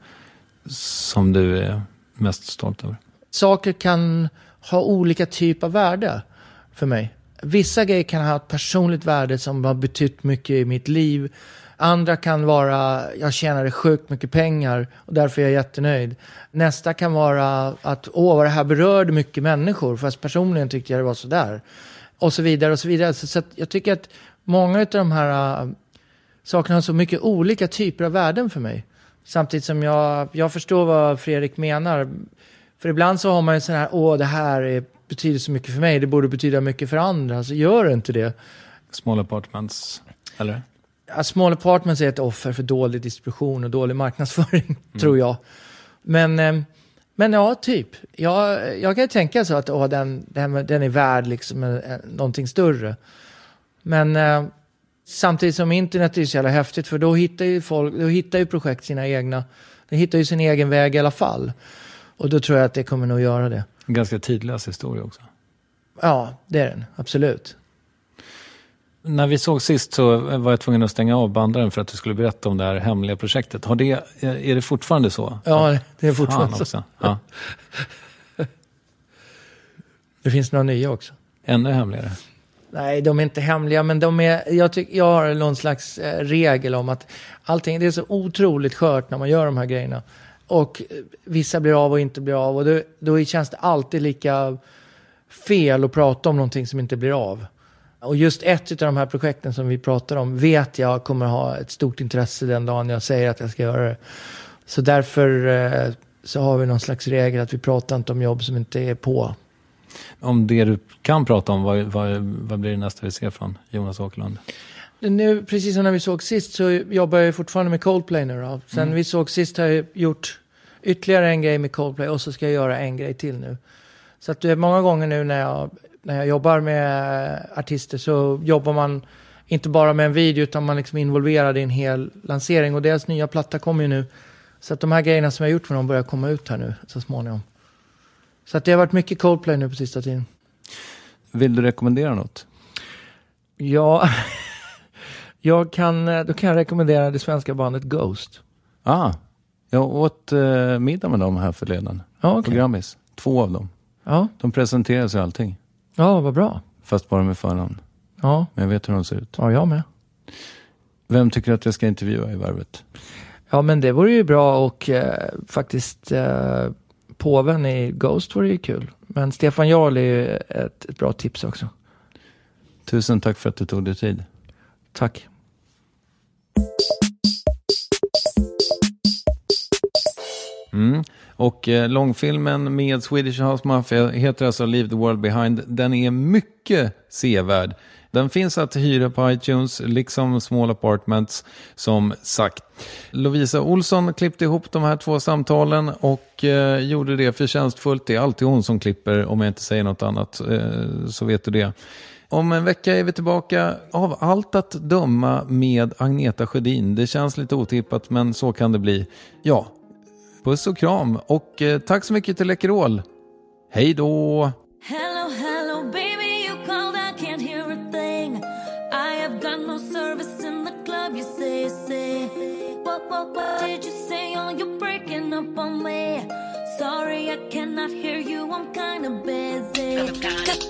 som du är mest stolt över?
Saker kan ha olika typ av värde för mig. Vissa grejer kan ha ett personligt värde som har betytt mycket i mitt liv. Andra kan vara, jag tjänade sjukt mycket pengar och därför är jag jättenöjd. Nästa kan vara att, åh vad det här berörde mycket människor, fast personligen tyckte jag det var sådär. Och så vidare och så vidare. Så, så jag tycker att många av de här äh, sakerna har så mycket olika typer av värden för mig. Samtidigt som jag, jag förstår vad Fredrik menar. För ibland så har man ju sån här, åh det här är, betyder så mycket för mig, det borde betyda mycket för andra. Så gör det inte det.
Small apartments, eller?
Ja, small apartments är ett offer för dålig distribution och dålig marknadsföring, *laughs* mm. tror jag. Men, eh, men ja, typ. Jag, jag kan tänka så att åh, den, den, den är värd liksom eh, någonting större. Men eh, Samtidigt som internet är så jävla häftigt för då hittar ju folk, då hittar ju projekt sina egna, de hittar ju sin egen väg i alla fall. Och då tror jag att det kommer nog göra det.
En ganska tidlös historia också.
Ja, det är den. Absolut.
När vi såg sist så var jag tvungen att stänga av bandaren för att du skulle berätta om det här hemliga projektet. Har det, är det fortfarande så?
Ja, det är fortfarande Fan så. Ja. *laughs* det finns några nya också.
Ännu hemligare?
Nej, de är inte hemliga, men de är, jag, tyck, jag har någon slags eh, regel om att allting, det är så otroligt skört när man gör de här grejerna. Och eh, vissa blir av och inte blir av. Och då, då känns det alltid lika fel att prata om någonting som inte blir av. Och just ett av de här projekten som vi pratar om vet jag kommer ha ett stort intresse den dagen jag säger att jag ska göra det. Så därför eh, så har vi någon slags regel att vi pratar inte om jobb som inte är på.
Om det du kan prata om, vad, vad, vad blir det nästa vi ser från Jonas Åkerlund?
nu, precis som när vi såg sist så jobbar jag fortfarande med Coldplay nu då. Sen vi såg sist har jag gjort ytterligare en grej med Coldplay och så ska jag göra en grej till nu. Så att det är många gånger nu när jag, när jag jobbar med artister så jobbar man inte bara med en video utan man liksom är involverad i en hel lansering och deras nya platta kommer ju nu. Så att de här grejerna som jag gjort med dem börjar komma ut här nu så småningom. Så att det har varit mycket Coldplay nu på sista tiden.
Vill du rekommendera något?
Ja, *laughs* jag kan, då kan jag rekommendera det svenska bandet Ghost.
Ah, jag åt eh, middag med dem här förleden.
Ja,
På
okej.
Grammis. Två av dem.
Ja,
De presenterar sig allting.
Ja, vad bra.
Fast bara med förnamn.
Ja,
Men jag vet hur de ser ut.
ja, jag med.
Vem tycker att jag ska intervjua i Värvet?
Ja, men det vore ju bra och eh, faktiskt eh, påven i Ghost vore ju kul. Men Stefan Jarl är ju ett, ett bra tips också.
Tusen tack för att du tog dig tid.
Tack.
Mm. Och eh, långfilmen med Swedish House Mafia heter alltså Leave the World Behind. Den är mycket sevärd. Den finns att hyra på iTunes, liksom Small Apartments, som sagt. Lovisa Olsson klippte ihop de här två samtalen och eh, gjorde det förtjänstfullt. Det är alltid hon som klipper, om jag inte säger något annat, eh, så vet du det. Om en vecka är vi tillbaka, av allt att döma, med Agneta Sjödin. Det känns lite otippat, men så kan det bli. Ja, Puss och kram och eh, tack så mycket till Läkerol. Hej då!
Hello, hello, baby, you called, I can't hear a thing. I have got no service in the club, you say, say. What, what, what did you say? Oh, you're breaking up on me. Sorry, I cannot hear you, I'm kinda busy.